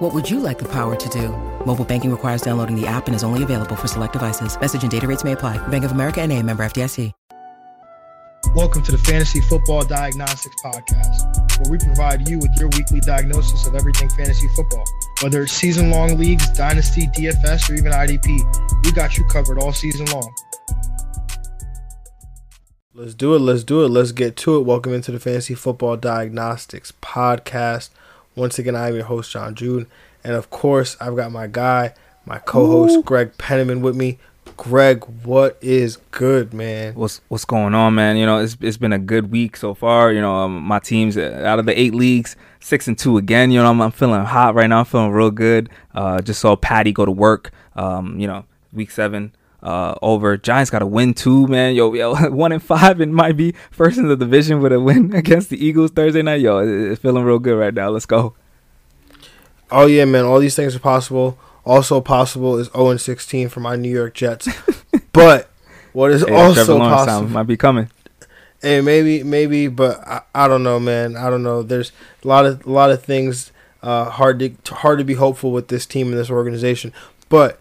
What would you like the power to do? Mobile banking requires downloading the app and is only available for select devices. Message and data rates may apply. Bank of America and a member FDIC. Welcome to the Fantasy Football Diagnostics Podcast, where we provide you with your weekly diagnosis of everything fantasy football. Whether it's season long leagues, dynasty, DFS, or even IDP, we got you covered all season long. Let's do it. Let's do it. Let's get to it. Welcome into the Fantasy Football Diagnostics Podcast. Once again, I'm your host, John June. And of course, I've got my guy, my co host, Greg Penniman, with me. Greg, what is good, man? What's what's going on, man? You know, it's it's been a good week so far. You know, um, my team's out of the eight leagues, six and two again. You know, I'm, I'm feeling hot right now. I'm feeling real good. Uh, just saw Patty go to work. Um, you know, week seven uh, over. Giants got a win too, man. Yo, yo, one and five and might be first in the division with a win against the Eagles Thursday night. Yo, it's feeling real good right now. Let's go. Oh yeah, man. All these things are possible. Also possible is 0 and 16 for my New York Jets. but what is hey, also possible might be coming. Hey, maybe, maybe, but I, I don't know, man. I don't know. There's a lot of a lot of things uh, hard to hard to be hopeful with this team and this organization. But,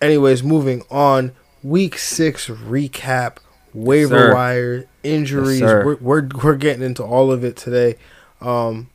anyways, moving on. Week six recap, waiver yes, wire injuries. Yes, we're, we're we're getting into all of it today. Um,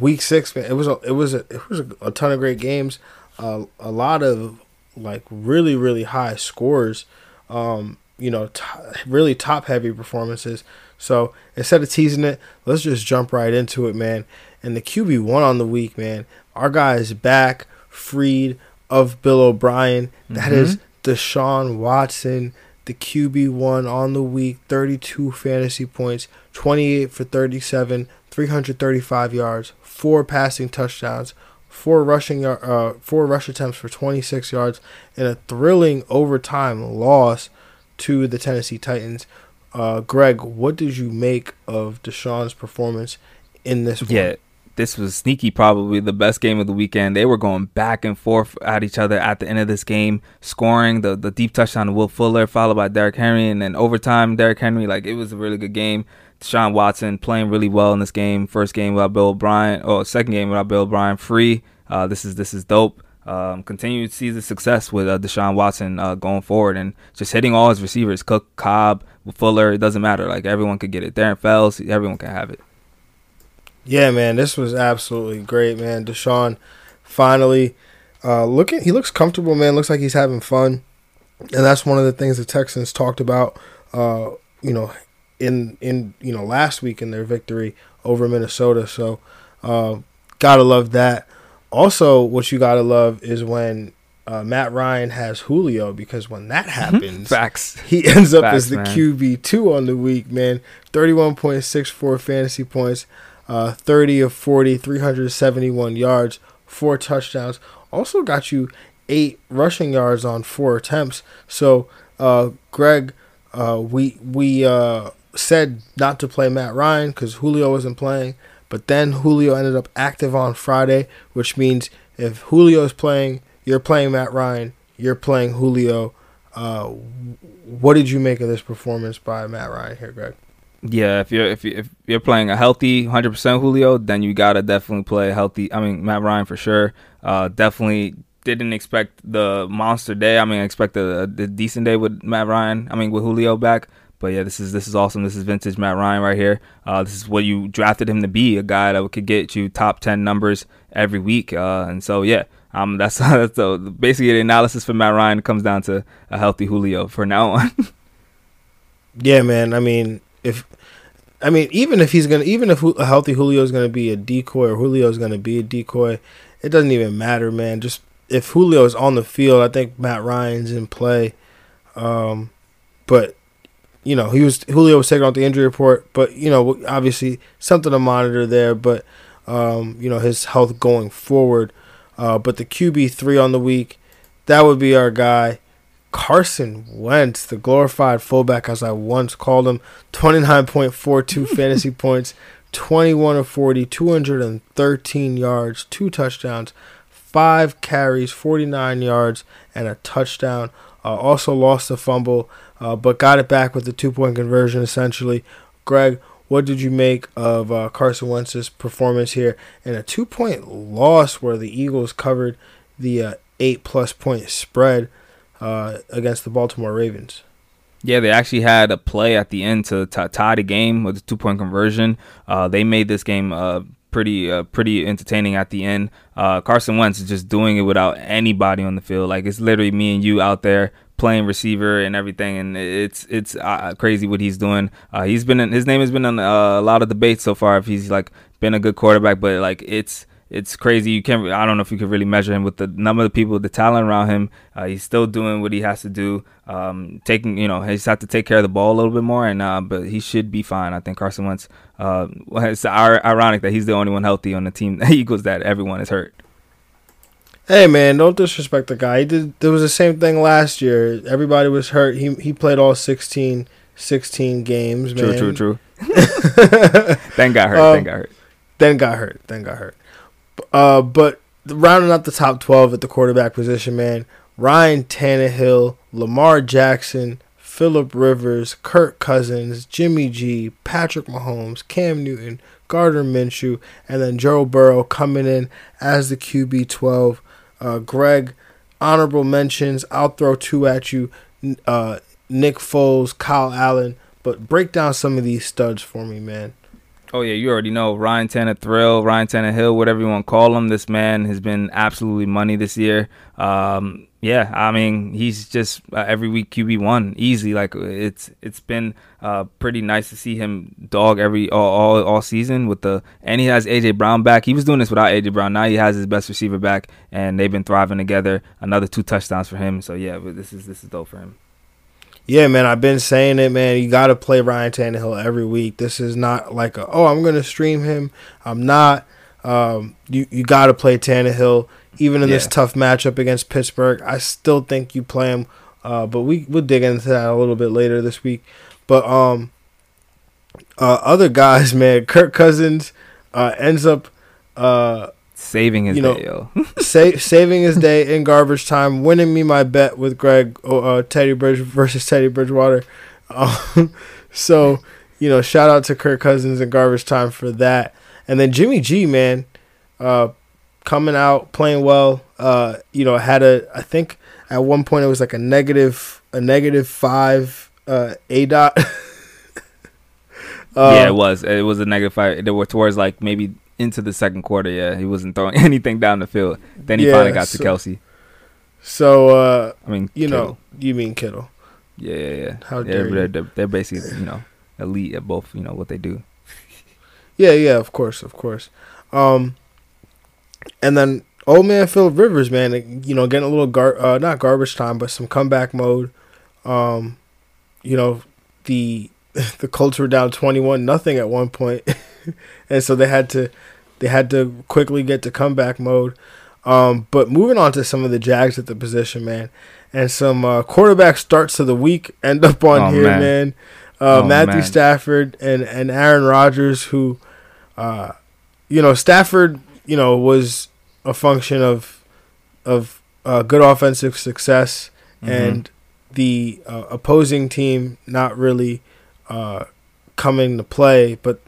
week six, man, it was a, it was a, it was a, a ton of great games. A, a lot of like really really high scores. Um you know t- really top heavy performances. So instead of teasing it let's just jump right into it man. And the qb1 on the week man our guy is back freed of bill o'brien. Mm-hmm. that is deshaun watson the qb1 on the week 32 fantasy points 28 for 37 335 yards four passing touchdowns four rushing uh, four rush attempts for 26 yards in a thrilling overtime loss to the Tennessee Titans. Uh, Greg, what did you make of Deshaun's performance in this? One? Yeah, this was sneaky, probably the best game of the weekend. They were going back and forth at each other at the end of this game, scoring the the deep touchdown to Will Fuller, followed by Derrick Henry, and then overtime Derrick Henry. Like it was a really good game. Deshaun Watson playing really well in this game. First game without Bill O'Brien, or second game without Bill O'Brien. Free. Uh, this is this is dope. Um, continue to see the success with uh, Deshaun Watson uh, going forward and just hitting all his receivers. Cook, Cobb, Fuller. It doesn't matter. Like everyone could get it. Darren Fells. Everyone can have it. Yeah, man, this was absolutely great, man. Deshaun finally uh, looking. He looks comfortable, man. Looks like he's having fun, and that's one of the things the Texans talked about. Uh, you know, in in you know last week in their victory over Minnesota. So uh, gotta love that. Also, what you gotta love is when uh, Matt Ryan has Julio because when that happens, facts he ends up Facts, as the QB two on the week. Man, thirty one point six four fantasy points, uh, thirty of 40, 371 yards, four touchdowns. Also got you eight rushing yards on four attempts. So, uh, Greg, uh, we we uh, said not to play Matt Ryan because Julio wasn't playing, but then Julio ended up active on Friday, which means if Julio is playing, you're playing Matt Ryan, you're playing Julio. Uh, what did you make of this performance by Matt Ryan here, Greg? Yeah, if you're if you if you're playing a healthy 100% Julio, then you gotta definitely play healthy. I mean Matt Ryan for sure. Uh, definitely didn't expect the monster day. I mean, I expected a, a decent day with Matt Ryan. I mean, with Julio back. But yeah, this is this is awesome. This is vintage Matt Ryan right here. Uh, this is what you drafted him to be, a guy that could get you top ten numbers every week. Uh, and so yeah, um, that's that's the, basically the analysis for Matt Ryan comes down to a healthy Julio for now on. yeah, man. I mean, if I mean, even if he's gonna, even if a healthy Julio is gonna be a decoy or Julio is gonna be a decoy, it doesn't even matter, man. Just if Julio is on the field, I think Matt Ryan's in play. Um, but you know, he was Julio was taken off the injury report, but you know, obviously something to monitor there. But um, you know, his health going forward. Uh, but the QB three on the week, that would be our guy, Carson Wentz, the glorified fullback, as I once called him, 29.42 fantasy points, 21 of 40, 213 yards, two touchdowns, five carries, 49 yards, and a touchdown. Uh, also lost a fumble, uh, but got it back with the two point conversion essentially. Greg, what did you make of uh, Carson Wentz's performance here in a two point loss where the Eagles covered the uh, eight plus point spread uh, against the Baltimore Ravens? Yeah, they actually had a play at the end to t- tie the game with a two point conversion. Uh, they made this game uh, pretty uh, pretty entertaining at the end. Uh, Carson Wentz is just doing it without anybody on the field. Like it's literally me and you out there playing receiver and everything, and it's it's uh, crazy what he's doing. He's been in, his name has been on a lot of debates so far if he's like been a good quarterback, but like it's it's crazy. You can't. I don't know if you could really measure him with the number of people, the talent around him. Uh, he's still doing what he has to do. Um, taking, you know, he just have to take care of the ball a little bit more, and uh, but he should be fine. I think Carson Wentz. Uh, it's ironic that he's the only one healthy on the team, the equals that everyone is hurt. Hey man, don't disrespect the guy. He did. There was the same thing last year. Everybody was hurt. He he played all 16, 16 games. True, true, true. then got hurt. Um, then got hurt. Then got hurt. Then got hurt. Uh, but rounding out the top 12 at the quarterback position, man, Ryan Tannehill, Lamar Jackson, Philip Rivers, Kirk Cousins, Jimmy G, Patrick Mahomes, Cam Newton, Gardner Minshew, and then Joe Burrow coming in as the QB 12. Uh, Greg, honorable mentions. I'll throw two at you. Uh, Nick Foles, Kyle Allen, but break down some of these studs for me, man. Oh yeah, you already know Ryan Tannehill, Ryan Tannehill, whatever you want to call him. This man has been absolutely money this year. Um, yeah, I mean he's just uh, every week QB one easy. Like it's it's been uh, pretty nice to see him dog every all, all all season with the and he has AJ Brown back. He was doing this without AJ Brown. Now he has his best receiver back, and they've been thriving together. Another two touchdowns for him. So yeah, this is this is dope for him. Yeah, man, I've been saying it, man. You got to play Ryan Tannehill every week. This is not like a, oh, I'm going to stream him. I'm not. Um, you you got to play Tannehill even in yeah. this tough matchup against Pittsburgh. I still think you play him, uh, but we we'll dig into that a little bit later this week. But um, uh, other guys, man, Kirk Cousins uh, ends up uh saving his you know, day, yo. sa- saving his day in garbage time, winning me my bet with Greg uh, Teddy Bridge versus Teddy Bridgewater. Um, so you know, shout out to Kirk Cousins in garbage time for that. And then Jimmy G, man, uh, coming out playing well. Uh, you know, had a I think at one point it was like a negative a negative five uh, a dot. yeah, it was. It was a negative five. They were towards like maybe into the second quarter, yeah, he wasn't throwing anything down the field. Then he yeah, finally got so, to Kelsey. So uh, I mean, you Kittle. know, you mean Kittle? Yeah, yeah, yeah. How dare they're, they're, they're basically you know elite at both you know what they do. Yeah, yeah, of course, of course. Um, and then old man Philip Rivers, man, you know, getting a little gar uh, not garbage time, but some comeback mode. Um, you know, the the Colts were down twenty one nothing at one point. and so they had to they had to quickly get to comeback mode. Um, but moving on to some of the Jags at the position, man, and some uh, quarterback starts of the week end up on oh, here, man. man. Uh, oh, Matthew man. Stafford and and Aaron Rodgers, who, uh, you know, Stafford, you know, was a function of of uh, good offensive success mm-hmm. and the uh, opposing team not really uh, coming to play, but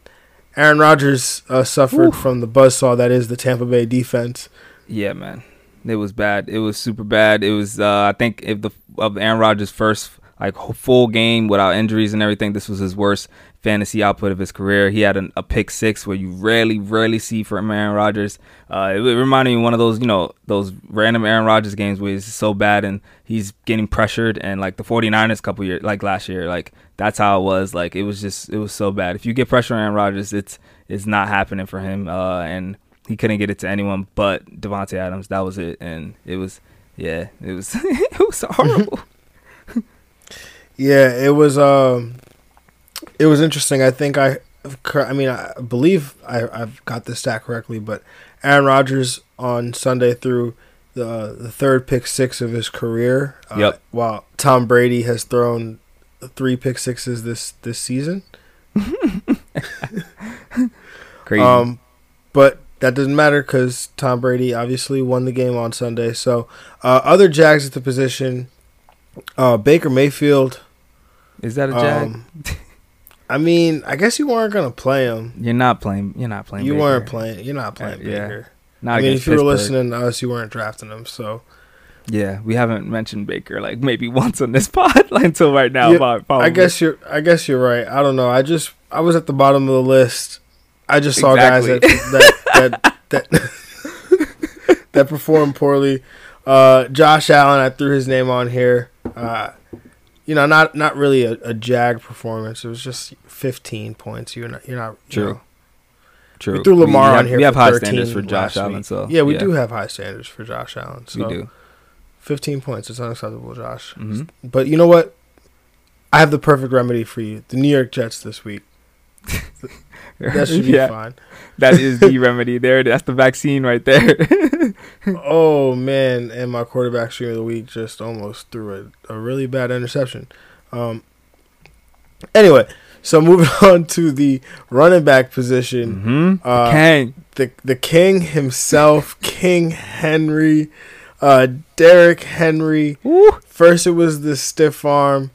Aaron Rodgers uh, suffered from the buzzsaw that is the Tampa Bay defense. Yeah, man, it was bad. It was super bad. It was. Uh, I think if the of Aaron Rodgers' first like full game without injuries and everything, this was his worst fantasy output of his career. He had an, a pick six where you rarely, rarely see from Aaron Rodgers. Uh, it, it, reminded me of one of those, you know, those random Aaron Rodgers games where he's so bad and he's getting pressured. And like the 49ers couple years, like last year, like that's how it was. Like it was just, it was so bad. If you get pressure on Aaron Rodgers, it's it's not happening for him. Uh, and he couldn't get it to anyone but Davante Adams. That was it. And it was, yeah, it was, it was horrible. yeah, it was. Um, it was interesting. I think I, I mean, I believe I, I've got the stat correctly, but Aaron Rodgers on Sunday threw the the third pick six of his career. Uh, Yep. While Tom Brady has thrown three pick sixes this this season. Crazy. Um, but that doesn't matter because Tom Brady obviously won the game on Sunday. So uh, other Jags at the position, uh, Baker Mayfield. Is that a jag? Um, I mean, I guess you weren't gonna play him. you're not playing. You're not playing. you Baker. weren't playing. You're not playing Uh, yeah. Baker. Not I mean, if you were listening to us, you weren't drafting him. So Yeah, we haven't mentioned Baker like maybe once on this pod like, until right now. Yeah. I guess you're. I guess you're right. I don't know. I just. I was at the bottom of the list. I just saw guys that that that that, that performed poorly. Uh, Josh Allen, I threw his name on here. Uh, you know, not not really a, a jag performance. It was just 15 points. You're not. You're not. you True. know. True. We threw Lamar we on have, here. We have for high standards for Josh Allen. week. So yeah, we do have high standards for Josh Allen. So we do. 15 points. It's unacceptable, Josh. hmm But you know what? I have the perfect remedy for you. The New York Jets this week. That should be yeah, fine. that is the remedy there. That's the vaccine right there. Oh man, and my quarterback stream of the week just almost threw a, a really bad interception. Um anyway, so moving on to the running back position. mm-hmm. Uh, Kang. the the king himself, King Henry, uh Derrick Henry. Woo. First it was the stiff arm,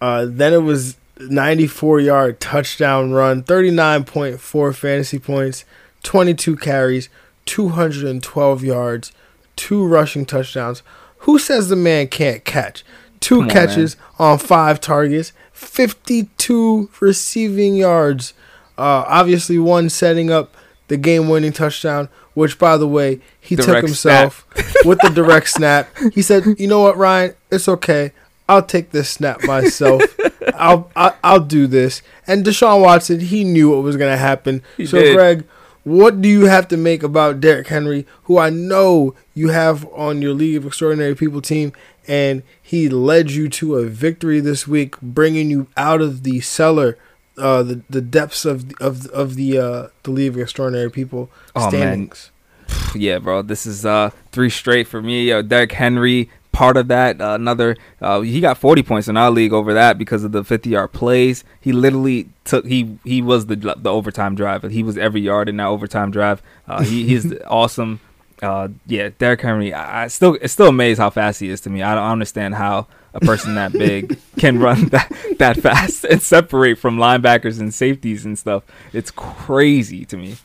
uh then it was 94 yard touchdown run, 39.4 fantasy points, 22 carries, 212 yards, two rushing touchdowns. Who says the man can't catch? Two Come on, catches on five targets, 52 receiving yards. Uh, obviously, one setting up the game winning touchdown, which, by the way, he took himself with the direct snap. He said, You know what, Ryan? It's okay. I'll take this snap myself. I'll, I'll I'll do this. And Deshaun Watson, he knew what was going to happen. He so, did. Greg, what do you have to make about Derrick Henry, who I know you have on your League of Extraordinary People team, and he led you to a victory this week, bringing you out of the cellar, uh, the the depths of of of the uh, the League of Extraordinary People Oh, standings. yeah, bro. This is uh three straight for me. Uh, Derrick Henry, part of that. Uh, another, uh, he got 40 points in our league over that because of the 50 yard plays. He literally took he he was the the overtime drive. He was every yard in that overtime drive. Uh, he he's awesome. Uh, yeah, Derrick Henry. I, I still it's still amazed how fast he is to me. I don't understand how a person that big can run that that fast and separate from linebackers and safeties and stuff. It's crazy to me.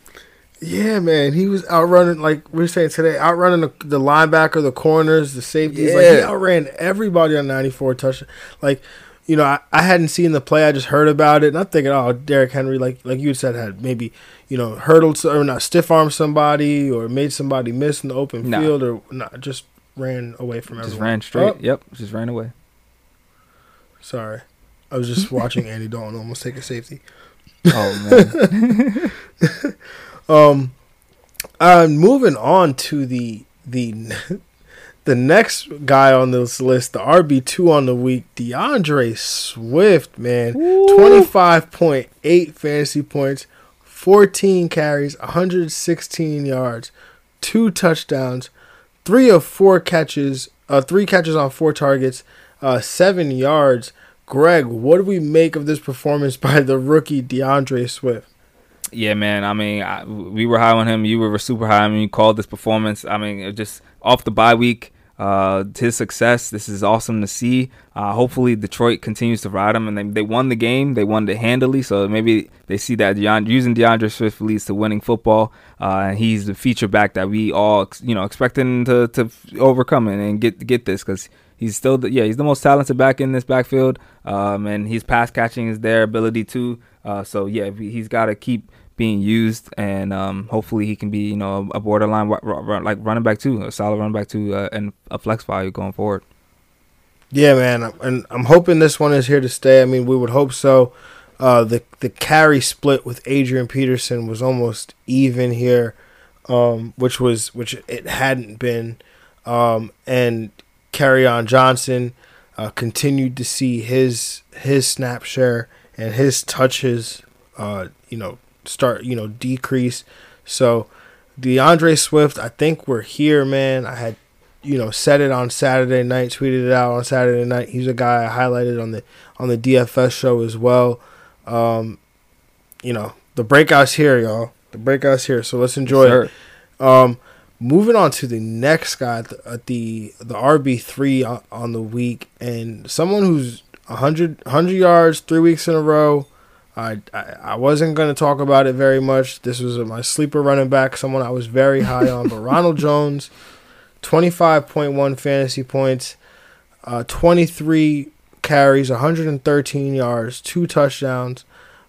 Yeah, man, he was outrunning like we were saying today, outrunning the, the linebacker, the corners, the safeties. Like he outran everybody on ninety four touch. Like, you know, I, I hadn't seen the play, I just heard about it, and I'm thinking, oh, Derrick Henry, like like you said, had maybe you know hurdled or not stiff armed somebody or made somebody miss in the open Nah. field or not, just ran away from Just everyone. ran straight. Oh, Yep, just ran away. sorry, I was just watching Andy Dalton almost take a safety. Oh man. Um, uh, moving on to the the the next guy on this list, the RB two on the week, D'Andre Swift, man, twenty five point eight fantasy points, fourteen carries, one hundred sixteen yards, two touchdowns, three of four catches, uh, three catches on four targets, uh, seven yards. Greg, what do we make of this performance by the rookie D'Andre Swift? Yeah, man. I mean, I, we were high on him. You were super high. I mean, you called this performance. I mean, just off the bye week, uh, his success. This is awesome to see. Uh, hopefully, Detroit continues to ride him, and they, they won the game. They won it handily. So maybe they see that D'Andre, using D'Andre Swift leads to winning football. Uh, and he's the feature back that we all, you know, expecting to to overcome and, and get get this because he's still the, yeah he's the most talented back in this backfield. Um, and his pass catching is their ability too. Uh, so yeah, he's got to keep being used, and um, hopefully he can be you know a borderline like running back too, a solid running back too, uh, and a flex value going forward. Yeah, man, and I'm hoping this one is here to stay. I mean, we would hope so. Uh, the the carry split with Adrian Peterson was almost even here, um, which was which it hadn't been, um, and Kerryon Johnson uh, continued to see his his snap share and his touches, uh, you know, start you know decrease. So D'Andre Swift, I think we're here, man. I had you know said it on Saturday night, tweeted it out on Saturday night. He's a guy I highlighted on the on the DFS show as well. Um, you know the breakouts here, y'all. The breakouts here. So let's enjoy Sure. it. Um, moving on to the next guy at the at the, the RB three on, the week, and someone who's 100, 100 yards three weeks in a row. I, I, I wasn't going to talk about it very much. This was my sleeper running back, someone I was very high on, but Ronald Jones, 25.1 fantasy points, uh, 23 carries, 113 yards, two touchdowns.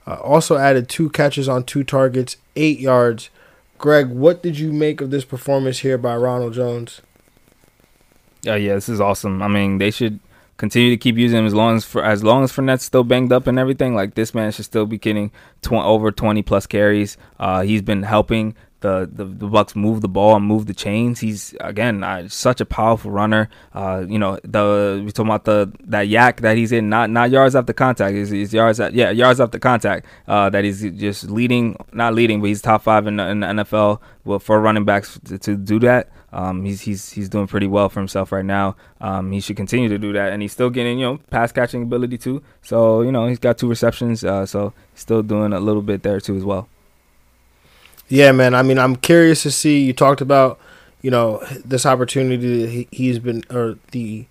Uh, also added two catches on two targets, eight yards. Greg, what did you make of this performance here by Ronald Jones? Yeah, yeah, this is awesome. I mean, they should continue to keep using him as long as for as long as Fournette's still banged up and everything. Like this man should still be getting tw- over twenty plus carries. Uh, he's been helping the, the the Bucs move the ball and move the chains. He's again uh, such a powerful runner. Uh, you know the we talking about the that yak that he's in not not yards after contact. Is is yards at yeah yards after contact. Uh, that he's just leading not leading, but he's top five in the, in the NFL for running backs to, to do that. Um, he's he's he's doing pretty well for himself right now. Um, he should continue to do that, and he's still getting you know pass catching ability too. So you know he's got two receptions, uh, so still doing a little bit there too as well. Yeah, man. I mean, I'm curious to see. You talked about, you know, this opportunity he, he's been, or the,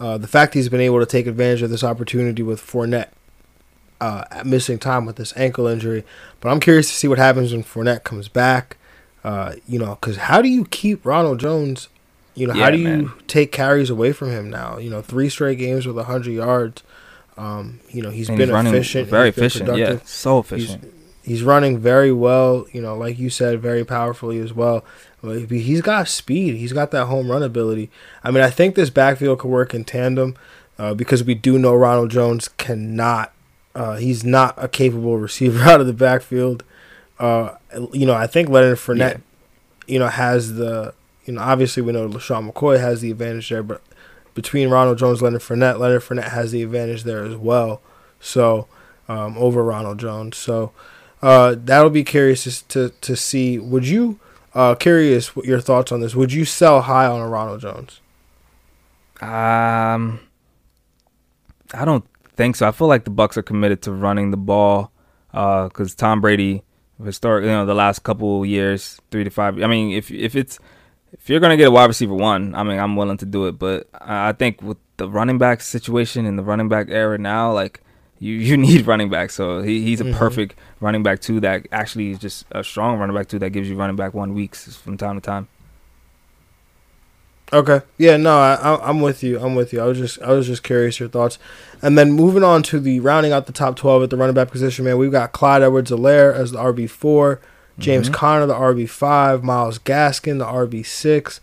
uh, the fact he's been able to take advantage of this opportunity with Fournette, uh, missing time with this ankle injury. But I'm curious to see what happens when Fournette comes back. Uh, you know, because how do you keep Ronald Jones? You know, how Yeah, do you take carries away from him now? You know, three straight games with 100 yards. Um, you know, he's And been he's running efficient, very he's efficient. Yeah, so He's, efficient. he's running very well, you know, like you said, very powerfully as well. He's got speed. He's got that home run ability. I mean, I think this backfield could work in tandem uh, because we do know Ronald Jones cannot. Uh, he's not a capable receiver out of the backfield. Uh, you know, I think Leonard Fournette, you know, has the. You know, obviously we know LeSean McCoy has the advantage there, but between Ronald Jones, Leonard Fournette, Leonard Fournette has the advantage there as well. So um, over Ronald Jones. So uh, that'll be curious to, to to see. Would you uh, curious what your thoughts on this? Would you sell high on a Ronald Jones? Um, I don't think so. I feel like the Bucs are committed to running the ball because Tom Brady, historic, you know, the last couple years, three to five. I mean, if if it's if you're gonna get a wide receiver one, I mean, I'm willing to do it. But I think with the running back situation and the running back era now, like you you need running back. So he, he's a Mhm. perfect running back two that actually is just a strong running back two that gives you running back one weeks from time to time. Okay. Yeah. No, I, I, I'm with you. I'm with you. I was just I was just curious your thoughts. And then moving on to the rounding out the top twelve at the running back position, man, we've got Clyde Edwards-Helaire as the RB four, James Mhm. Conner the RB five, Myles Gaskin the RB six,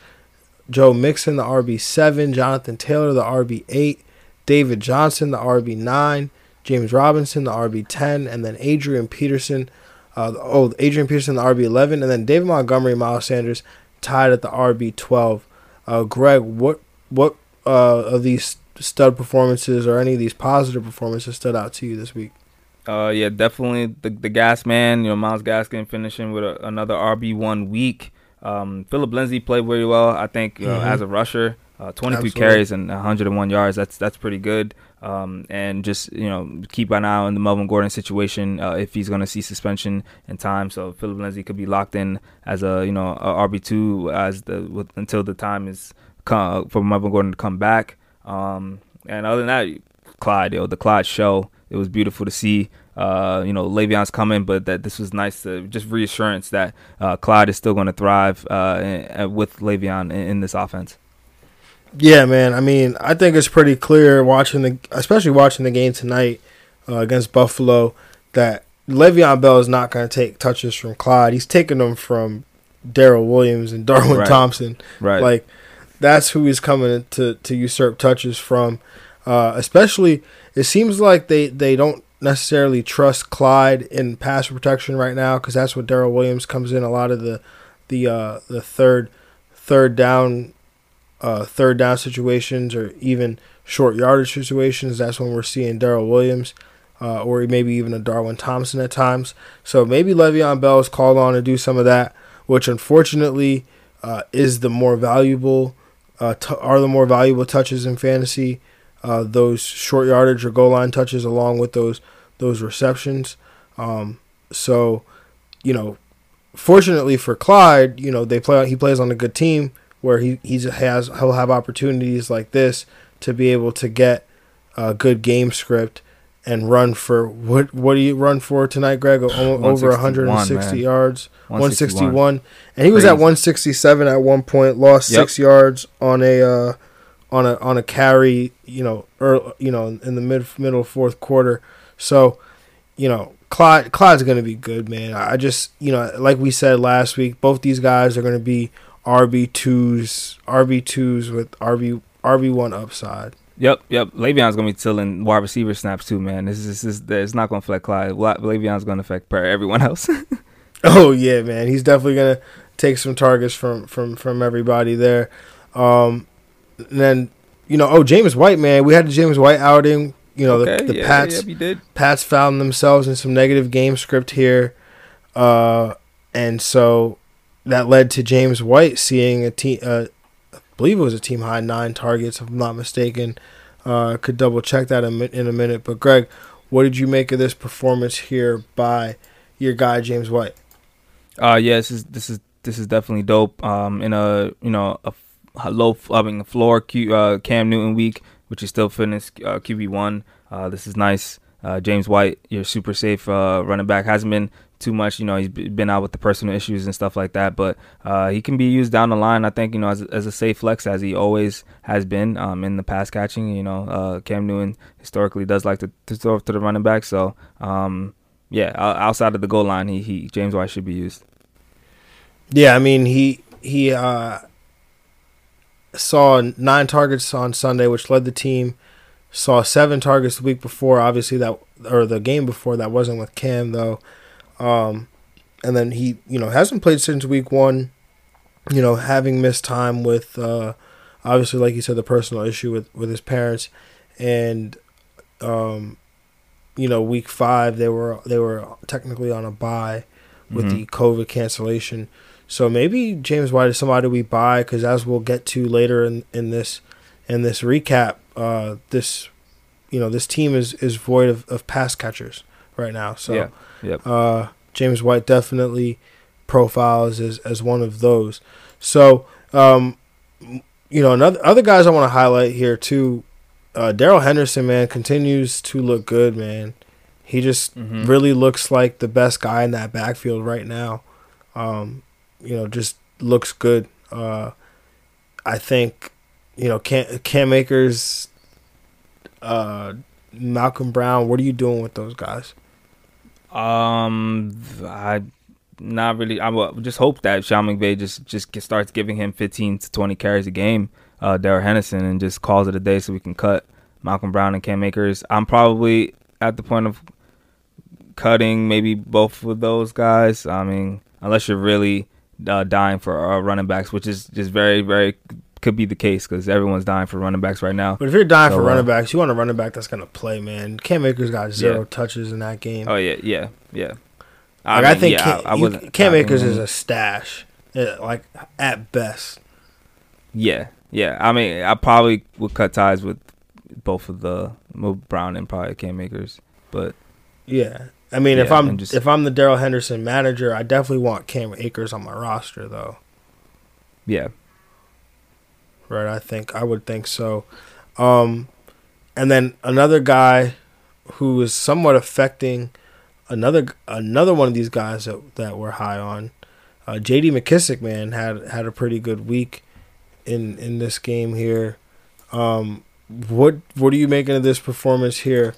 Joe Mixon the RB seven, Jonathan Taylor the RB eight, David Johnson the RB nine, James Robinson the RB ten, and then Adrian Peterson. Uh, the- oh, Adrian Peterson the RB eleven, and then David Montgomery, Miles Sanders tied at the RB twelve. Uh, Greg, what what uh, of these stud performances or any of these positive performances stood out to you this week? Uh, yeah, definitely the the gas man. You know, Myles Gaskin finishing with a, another RB one week. Um, Phillip Lindsay played very well. I think uh, Mhm. as a rusher, uh, 23 Absolutely. carries and 101 yards. That's that's pretty good. Um, and just you know keep an eye on the Melvin Gordon situation uh, if he's going to see suspension in time. So Phillip Lindsay could be locked in as a you know RB two as the with, until the time is come, for Melvin Gordon to come back. Um, and other than that, Clyde, the Clyde show. It was beautiful to see. Uh, you know, Le'Veon's coming, but that this was nice to just reassurance that uh, Clyde is still going to thrive uh, with Le'Veon in, in this offense. Yeah, man. I mean, I think it's pretty clear watching the, especially watching the game tonight uh, against Buffalo, that Le'Veon Bell is not going to take touches from Clyde. He's taking them from Darrel Williams and Darwin Right. Thompson. Right. Like that's who he's coming to to usurp touches from. Uh, especially, it seems like they they don't necessarily trust Clyde in pass protection right now because that's what Darrel Williams comes in a lot of the the uh, the third third down uh, third down situations or even short yardage situations. That's when we're seeing Darrel Williams. Uh, or maybe even a Darwin Thompson at times. So maybe Le'Veon Bell is called on to do some of that, which unfortunately uh, is the more valuable uh, t- are the more valuable touches in fantasy. Uh, those short yardage or goal line touches, along with those those receptions. Um, so, you know, fortunately for Clyde, you know they play. He plays on a good team where he he's has he'll have opportunities like this to be able to get a good game script and run for what what do you run for tonight, Greg? Over 160 man. yards, 161. 161. and he was Crazy. at 167 at one point. Lost yep. six yards on a uh, on a on a carry, you know, early, you know, in the mid middle fourth quarter. So, you know, Clyde Clyde's going to be good, man. I just, you know, like we said last week, both these guys are going to be RB twos, RB twos with RB RB one upside. Yep, yep. Le'Veon's gonna be tilling wide receiver snaps too, man. This is, this is it's not gonna affect Clyde. Le'Veon's gonna affect everyone else. oh yeah, man. He's definitely gonna take some targets from from from everybody there. Um, and then you know, oh James White, man. We had the James White outing. You know, okay, the, the yeah, Pats. Yeah. Pats found themselves in some negative game script here, uh, and so that led to James White seeing a team. Uh, believe it was a team high nine targets, if I'm not mistaken. Uh, could double check that in a minute. But Greg, what did you make of this performance here by your guy James White? Uh, yeah, this is this is this is definitely dope. Um, in a you know a, a low, I mean, floor Q, uh, Cam Newton week, which is still finished uh, QB one. Uh, this is nice. Uh, James White, your super safe uh, running back, hasn't been too much. You know, he's been out with the personal issues and stuff like that, but uh, he can be used down the line. I think you know as, as a safe flex as he always has been um, in the pass catching. You know, uh, Cam Newton historically does like to, to throw to the running back, so um, yeah, outside of the goal line, he, he James White should be used. Yeah, I mean he he uh, saw nine targets on Sunday, which led the team. Saw seven targets the week before. Obviously that or the game before that wasn't with Cam though. Um, and then he, you know, hasn't played since week one. You know, having missed time with, uh, obviously, like you said, the personal issue with with his parents, and, um, you know, week five they were they were technically on a bye with mm-hmm. the COVID cancellation. So maybe James White is somebody we buy because as we'll get to later in, in this in this recap, uh, this you know this team is is void of, of pass catchers right now. So yeah. Yep. Uh, James White definitely profiles as, as one of those. So, um, you know, another other guys I want to highlight here too. Uh, Darrell Henderson, man, continues to look good, man. He just mm-hmm. really looks like the best guy in that backfield right now. Um, you know, just looks good. Uh, I think, you know, Cam, Cam Akers, uh, Malcolm Brown. What are you doing with those guys? Um, I not really. I will just hope that Sean McVay just just starts giving him 15 to 20 carries a game, uh, Darrell Henderson, and just calls it a day so we can cut Malcolm Brown and Cam Akers. I'm probably at the point of cutting maybe both of those guys. I mean, unless you're really uh, dying for uh, running backs, which is just very very could be the case because everyone's dying for running backs right now. But if you're dying so, for running uh, backs, you want a running back that's gonna play, man. Cam Akers got zero yeah. touches in that game. Oh yeah, yeah, yeah. I, like, mean, I think yeah, Cam, I, I you, Cam Akers is a stash, like at best. Yeah, yeah. I mean, I probably would cut ties with both of the Brown and probably Cam Akers, but yeah. I mean, if I'm just, if I'm the Darrell Henderson manager, I definitely want Cam Akers on my roster, though. Yeah, right? I think I would think so. Um, and then another guy who is somewhat affecting another another one of these guys that that we're high on. Uh, J.D. McKissic, man, had had a pretty good week in in this game here. Um, what what are you making of this performance here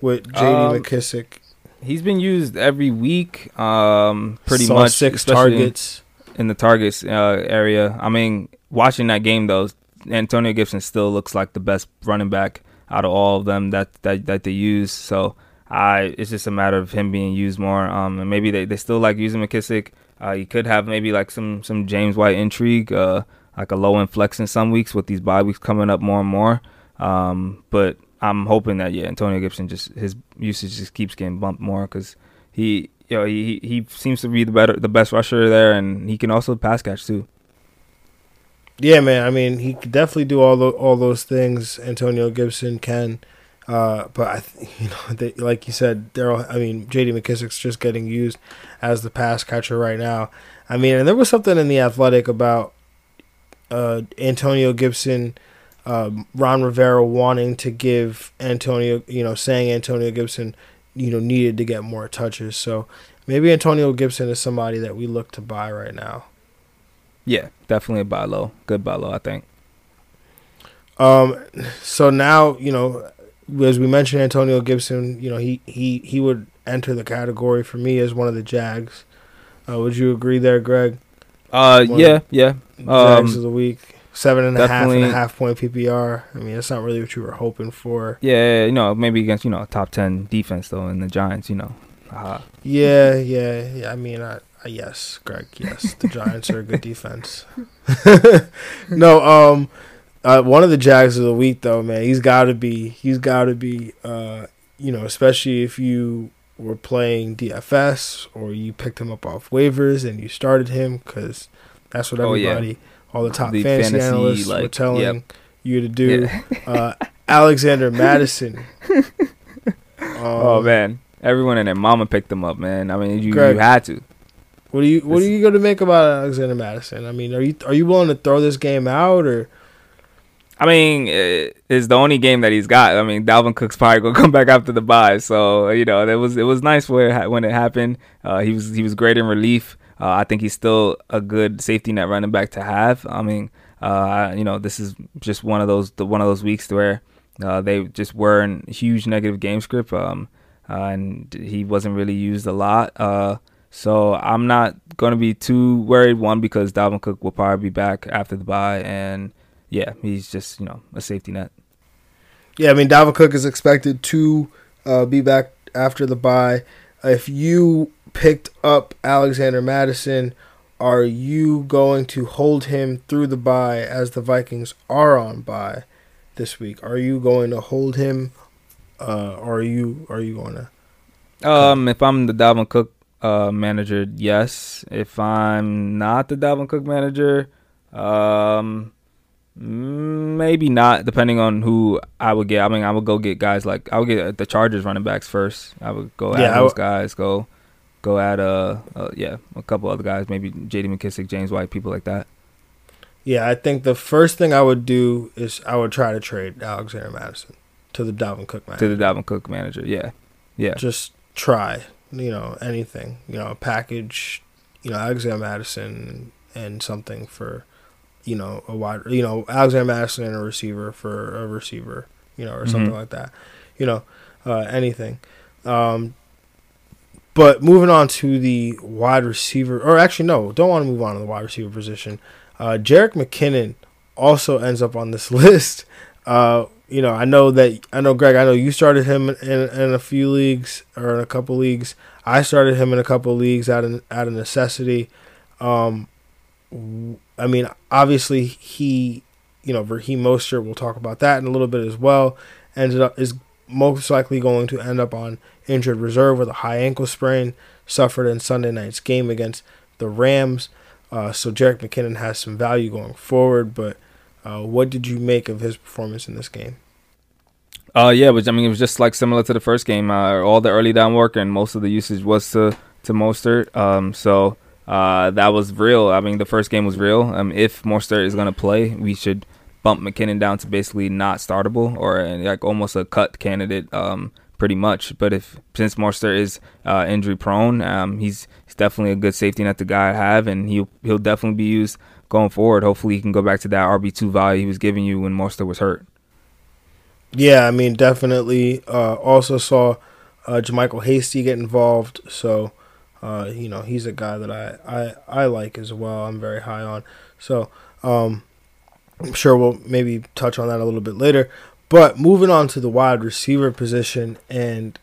with J.D. Um, McKissic? He's been used every week, um, pretty Saw much. Six targets in the targets uh, area. I mean, watching that game though, Antonio Gibson still looks like the best running back out of all of them that that, that they use. So I it's just a matter of him being used more. Um, and maybe they, they still like using McKissic. Uh, you could have maybe like some some James White intrigue, uh, like a low inflex in some weeks with these bye weeks coming up more and more. Um, but I'm hoping that yeah, Antonio Gibson just his usage just keeps getting bumped more because he you know he he seems to be the better the best rusher there, and he can also pass catch too. Yeah, man. I mean, he could definitely do all the, all those things. Antonio Gibson can, uh, but I, th- you know, they, like you said, Daryl. I mean, J.D. McKissic's just getting used as the pass catcher right now. I mean, and there was something in the Athletic about uh, Antonio Gibson, um, Ron Rivera wanting to give Antonio, you know, saying Antonio Gibson, you know, needed to get more touches. So maybe Antonio Gibson is somebody that we look to buy right now. Yeah, definitely a buy low. Good buy low, I think. Um, so now you know, as we mentioned, Antonio Gibson, you know, he he he would enter the category for me as one of the Jags. Uh, would you agree there, Greg? Uh, One yeah, yeah. Jags of Um, the week, seven and a half and a half point PPR. I mean, that's not really what you were hoping for. yeah, you know, maybe against you know a top ten defense though in the Giants, you know. Uh, Yeah, yeah, yeah. I mean, I yes, Greg. Yes, the Giants are a good defense. no, um, uh, one of the Jags of the week though, man. He's got to be. He's got to be. Uh, you know, especially if you were playing DFS or you picked him up off waivers and you started him because that's what Oh, yeah. everybody, all the top The fantasy, fantasy, analysts were telling yep. you to do. yeah. Uh, Alexander Mattison. oh Um, man, everyone and their mama picked them up, man. I mean, you, Greg. you had to. What are you What are you going to make about Alexander Mattison? I mean, are you are you willing to throw this game out or? I mean, it- it's the only game that he's got. I mean, Dalvin Cook's probably gonna come back after the bye, so you know it was it was nice where it when it happened. Uh, he was he was great in relief. Uh, I think he's still a good safety net running back to have. I mean, uh, you know, this is just one of those the one of those weeks where uh, they just were in huge negative game script, um, uh, and he wasn't really used a lot. So I'm not gonna be too worried. One because Dalvin Cook will probably be back after the bye, and yeah, he's just you know a safety net. Yeah, I mean, Dalvin Cook is expected to uh, be back after the bye. If you picked up Alexander Mattison, are you going to hold him through the bye as the Vikings are on bye this week? Are you going to hold him, uh, or are you are you going to? Um, if I'm the Dalvin Cook uh, manager, yes. If I'm not the Dalvin Cook manager, um, maybe not. Depending on who I would get. I mean, I would go get guys like I would get the Chargers running backs first. I would go Yeah, at those guys. Go, go at uh, uh, yeah, a couple other guys. Maybe J.D. McKissic, James White, people like that. Yeah, I think the first thing I would do is I would try to trade Alexander Mattison to the Dalvin Cook man. To the Dalvin Cook manager, yeah, yeah. Just try, you know, anything, you know, a package, you know, Alexander Mattison and something for, you know, a wide, you know, Alexander Mattison and a receiver for a receiver, you know, or something Mhm. like that, you know, uh, anything. Um, but moving on to the wide receiver, or actually no, don't want to move on to the wide receiver position. Uh, Jerick McKinnon also ends up on this list. Uh, you know, I know that I know Greg. I know you started him in, in a few leagues or in a couple leagues. I started him in a couple leagues out of out of necessity. Um, I mean, obviously he, you know, Raheem Mostert. We'll talk about that in a little bit as well. Ended up is most likely going to end up on injured reserve with a high ankle sprain suffered in Sunday night's game against the Rams. Uh, so Jerick McKinnon has some value going forward, but uh, what did you make of his performance in this game? Uh, yeah, but I mean, it was just like similar to the first game. Uh, all the early down work and most of the usage was to to Mostert. Um, so uh, that was real. I mean, the first game was real. Um, if Mostert is gonna play, we should bump McKinnon down to basically not startable or uh, like almost a cut candidate. Um, pretty much. But if since Mostert is uh, injury prone, um, he's he's definitely a good safety net to guy to have, and he'll he'll definitely be used going forward. Hopefully, he can go back to that RB two value he was giving you when Mostert was hurt. Yeah, I mean, definitely. Uh, also saw uh, JaMycal Hasty get involved, so uh, you know he's a guy that I, I I like as well. I'm very high on. So um, I'm sure we'll maybe touch on that a little bit later. But moving on to the wide receiver position, and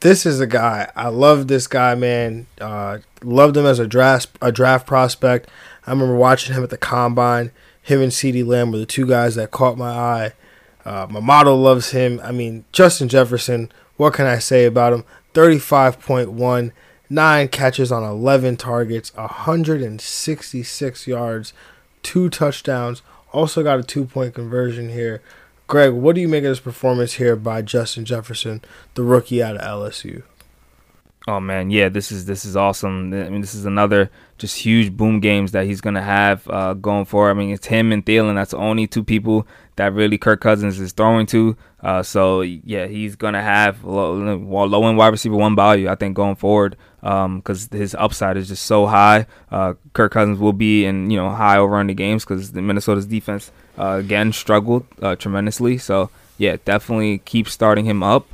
this is a guy I love. This guy, man, uh, loved him as a draft a draft prospect. I remember watching him at the combine. Him and CeeDee Lamb were the two guys that caught my eye. Uh, my model loves him. I mean, Justin Jefferson, what can I say about him? 35.1, 9 catches on 11 targets, 166 yards two touchdowns, also got a two point conversion here. Greg, what do you make of this performance here by Justin Jefferson, the rookie out of LSU? Oh man, yeah, this is this is awesome. I mean, this is another just huge boom games that he's gonna have uh, going forward. I mean, it's him and Thielen. That's only two people that really Kirk Cousins is throwing to. Uh, so yeah, he's gonna have low, low end wide receiver one value. I think going forward, because um, his upside is just so high. Uh, Kirk Cousins will be in you know high over on the games because the Minnesota's defense uh, again struggled uh, tremendously. So yeah, definitely keep starting him up.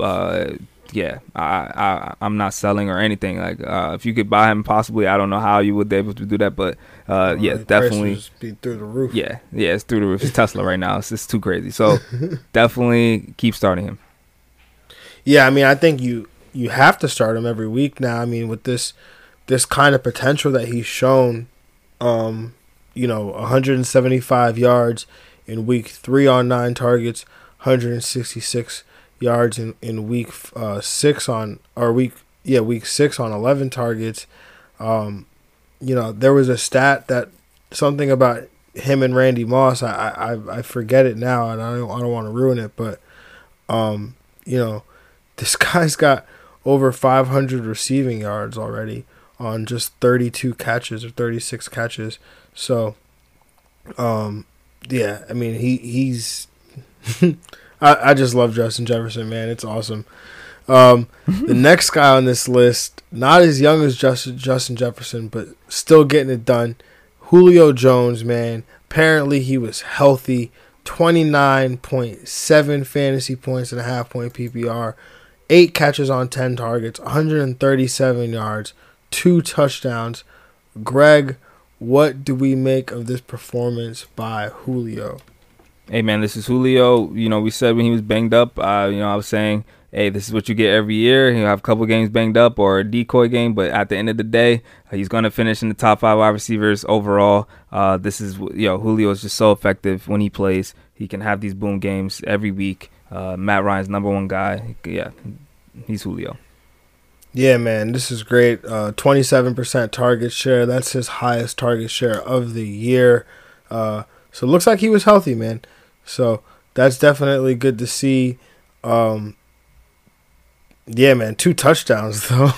Yeah, I, I I'm not selling or anything. Like uh, if you could buy him, possibly I don't know how you would be able to do that, but uh, yeah, definitely be through the roof. Yeah, yeah, it's through the roof. It's Tesla right now. It's just too crazy. So definitely keep starting him. Yeah, I mean, I think you you have to start him every week now. I mean, with this this kind of potential that he's shown, um, you know, 175 yards in week three on nine targets, 166 yards in in week uh, six on or week yeah week six on eleven targets. Um, you know there was a stat that something about him and Randy Moss. I I, I forget it now, and I don't I don't want to ruin it, but um, you know this guy's got over 500 receiving yards already on just 32 catches or 36 catches. So, um, yeah, I mean he he's I, I just love Justin Jefferson, man. It's awesome. Um, the next guy on this list, not as young as Justin Justin Jefferson, but still getting it done. Julio Jones, man. Apparently he was healthy. 29.7 fantasy points and a half point PPR. Eight catches on 10 targets, 137 yards, two touchdowns. Greg, what do we make of this performance by Julio? Hey man, this is Julio. You know, we said when he was banged up, uh, you know, I was saying, hey, this is what you get every year. He'll have a couple games banged up or a decoy game, but at the end of the day, uh, he's going to finish in the top five wide receivers overall. Uh, this is, you know, Julio is just so effective when he plays. He can have these boom games every week. Uh, Matt Ryan's number one guy. Yeah, he's Julio. Yeah, man, this is great. Uh, 27% target share. That's his highest target share of the year. Uh, so it looks like he was healthy, man. So that's definitely good to see. Um, yeah, man, two touchdowns though.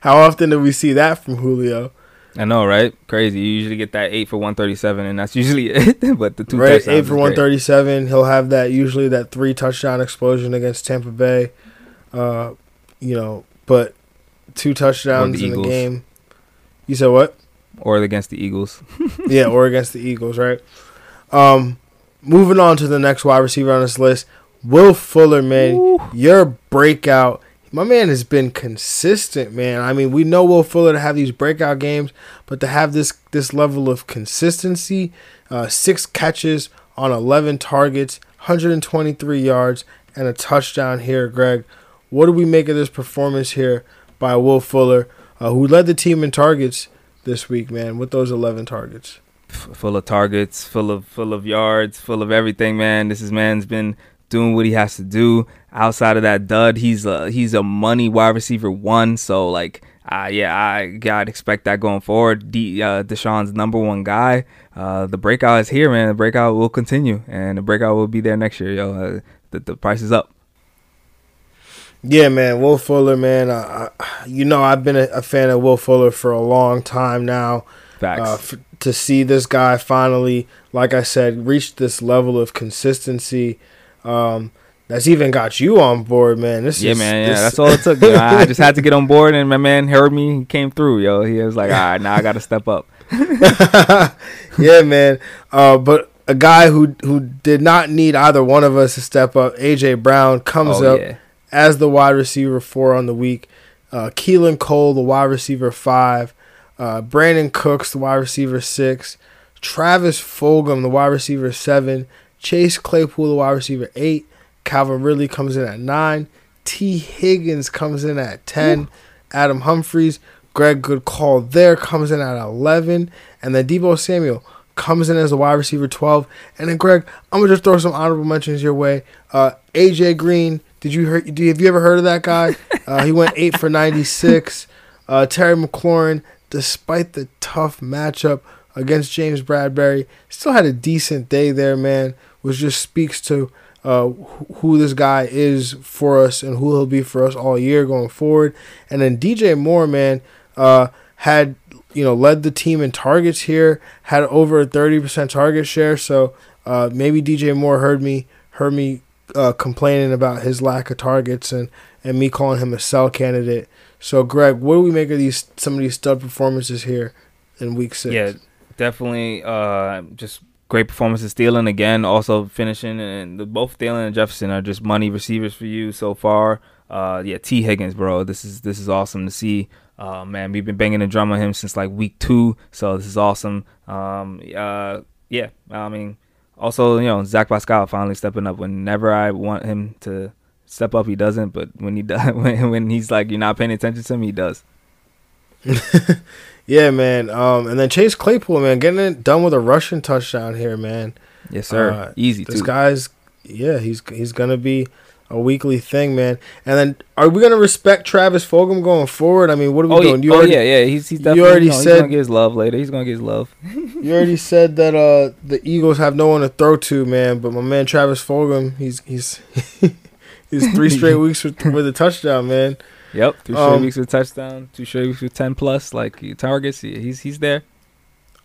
How often do we see that from Julio? I know, right? Crazy. You usually get that eight for one thirty seven, and that's usually it. but the two right, eight for one thirty seven. He'll have that usually that three touchdown explosion against Tampa Bay. Uh, you know, but two touchdowns the in Eagles. the game. You said what? Or against the Eagles. yeah, or against the Eagles, right? Um, moving on to the next wide receiver on this list, Will Fuller, man, Ooh. your breakout. My man has been consistent, man. I mean, we know Will Fuller to have these breakout games, but to have this this level of consistency, uh, six catches on 11 targets, 123 yards, and a touchdown here, Greg. What do we make of this performance here by Will Fuller, uh, who led the team in targets this week, man, with those 11 targets? Full of targets, full of full of yards, full of everything, man. This is man's been doing what he has to do. Outside of that dud, he's a he's a money wide receiver one. So like, uh, yeah, I gotta expect that going forward. D, uh, Deshaun's number one guy. Uh, the breakout is here, man. The breakout will continue, and the breakout will be there next year, yo. Uh, the the price is up. Yeah, man, Will Fuller, man. Uh, you know, I've been a, a, fan of Will Fuller for a long time now. Facts. Uh, f- to see this guy finally, like I said, reach this level of consistency. Um, that's even got you on board, man. This yeah, is, man. Yeah, that's all it took. I just had to get on board, and my man heard me. He came through, yo. He was like, "All right, now I got to step up." yeah, man. Uh, but a guy who who did not need either one of us to step up, AJ Brown comes oh, up yeah. as the wide receiver four on the week. Uh, Keelan Cole, the wide receiver five. Uh, Brandin Cooks, the wide receiver, six. Travis Fulgham, the wide receiver, seven. Chase Claypool, the wide receiver, eight. Calvin Ridley comes in at nine. Tee Higgins comes in at 10. Ooh. Adam Humphries, Greg Good call there, comes in at 11. And then Deebo Samuel comes in as a wide receiver 12. And then, Greg, I'm going to just throw some honorable mentions your way. Uh, AJ Green, did you hear, do, have you ever heard of that guy? Uh, he went 8 for 96. Uh, Terry McLaurin, despite the tough matchup against James Bradberry. Still had a decent day there, man. Which just speaks to uh, who this guy is for us and who he'll be for us all year going forward. And then DJ Moore, man, uh, had you know led the team in targets here, had over a thirty percent target share. So uh, maybe DJ Moore heard me heard me uh, complaining about his lack of targets and and me calling him a sell candidate. So Greg, what do we make of these some of these stud performances here in week six? Yeah, definitely. Uh, just great performances. Thielen again, also finishing, and the, both Thielen and Jefferson are just money receivers for you so far. Uh, yeah, Tee Higgins, bro, this is this is awesome to see. Uh, man, we've been banging the drum on him since like week two, so this is awesome. Um, uh, yeah, I mean, also you know Zach Pascal finally stepping up. Whenever I want him to step up, he doesn't. But when he does, when when he's like you're not paying attention to him, he does. yeah, man. Um, and then Chase Claypool, man, getting it done with a rushing touchdown here, man. Yes, sir. Uh, Easy. This too. guy's, yeah, he's he's gonna be a weekly thing, man. And then, are we gonna respect Travis Fulgham going forward? I mean, what are we oh, doing? You oh already, yeah, yeah. He's he's definitely. You already know, said he's gonna get his love later. He's gonna get his love. you already said that uh the Eagles have no one to throw to, man. But my man Travis Fulgham, he's he's he's three straight weeks with, with a touchdown, man. Yep, three straight um, weeks with touchdown, two straight weeks with ten plus like targets. He's he's there.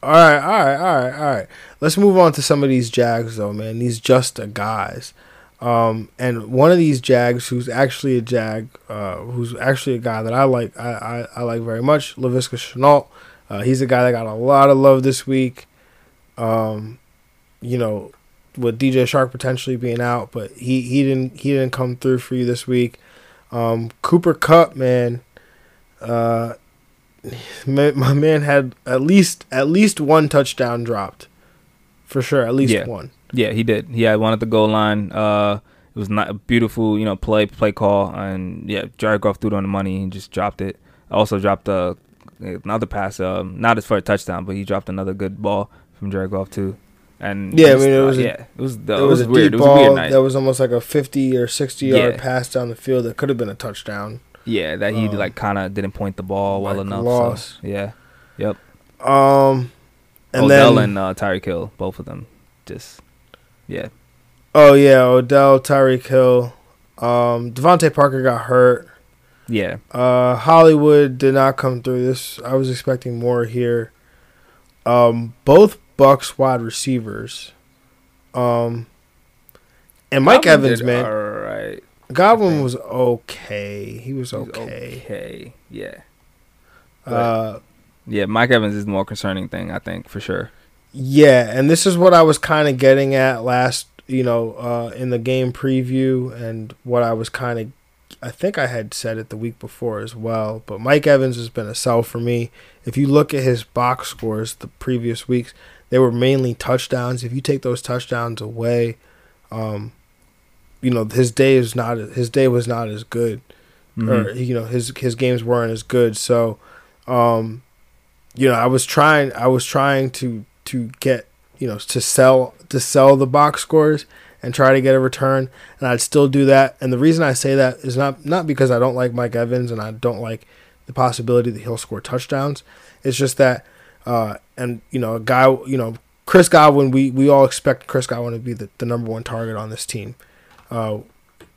All right, all right, all right, all right. Let's move on to some of these Jags though, man. These just a guys. Um, and one of these Jags, who's actually a Jag, uh, who's actually a guy that I like, I, I, I like very much, Laviska Shenault. Uh, he's a guy that got a lot of love this week. Um, you know, with DJ Chark potentially being out, but he, he didn't he didn't come through for you this week. Um, Cooper Kupp, man, uh, my, my man had at least at least one touchdown dropped, for sure, at least yeah. one. Yeah, he did. He had one at the goal line. Uh, it was not a beautiful, you know, play play call, and yeah, Jared Goff threw it on the money and just dropped it. Also dropped a, another pass, um, not as for a touchdown, but he dropped another good ball from Jared Goff too. And yeah, I mean, it was uh, a, yeah, it was it, it was, weird. It was weird that was almost like a fifty or sixty yard pass down the field that could have been a touchdown. Yeah, that he um, like kind of didn't point the ball well like enough. Loss. So, yeah, yep. Um, and Odell then, and uh, Tyreek Hill, both of them, just yeah. Oh yeah, Odell, Tyreek Hill, um, DeVante Parker got hurt. Yeah. Uh, Hollywood did not come through. This I was expecting more here. Um, both Bucs wide receivers. Um, and Mike Godwin Evans, man. All right. Godwin was okay. He was okay. okay. Yeah. uh, yeah, Mike Evans is the more concerning thing, I think, for sure. Yeah, and this is what I was kind of getting at last, you know, uh, in the game preview, and what I was kind of, I think I had said it the week before as well. But Mike Evans has been a sell for me. If you look at his box scores the previous weeks, they were mainly touchdowns. If you take those touchdowns away, um, you know his day is not his day was not as good, mm-hmm. or you know his his games weren't as good. So, um, you know I was trying I was trying to to get you know to sell to sell the box scores and try to get a return, and I'd still do that. And the reason I say that is not not because I don't like Mike Evans and I don't like the possibility that he'll score touchdowns. It's just that uh, and you know, a guy, you know, Chris Godwin, we, we all expect Chris Godwin to be the, the number one target on this team. Uh,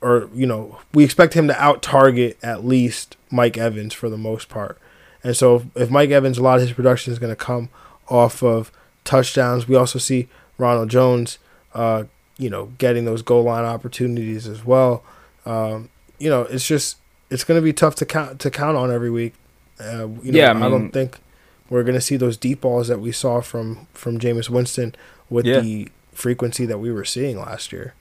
or, you know, we expect him to out target at least Mike Evans for the most part. And so if, if Mike Evans, a lot of his production is going to come off of touchdowns. We also see Ronald Jones, uh, you know, getting those goal line opportunities as well. Um, you know, it's just it's going to be tough to count to count on every week. Uh, you know, yeah, I, mean, I don't think we're going to see those deep balls that we saw from from Jameis Winston with yeah. the frequency that we were seeing last year.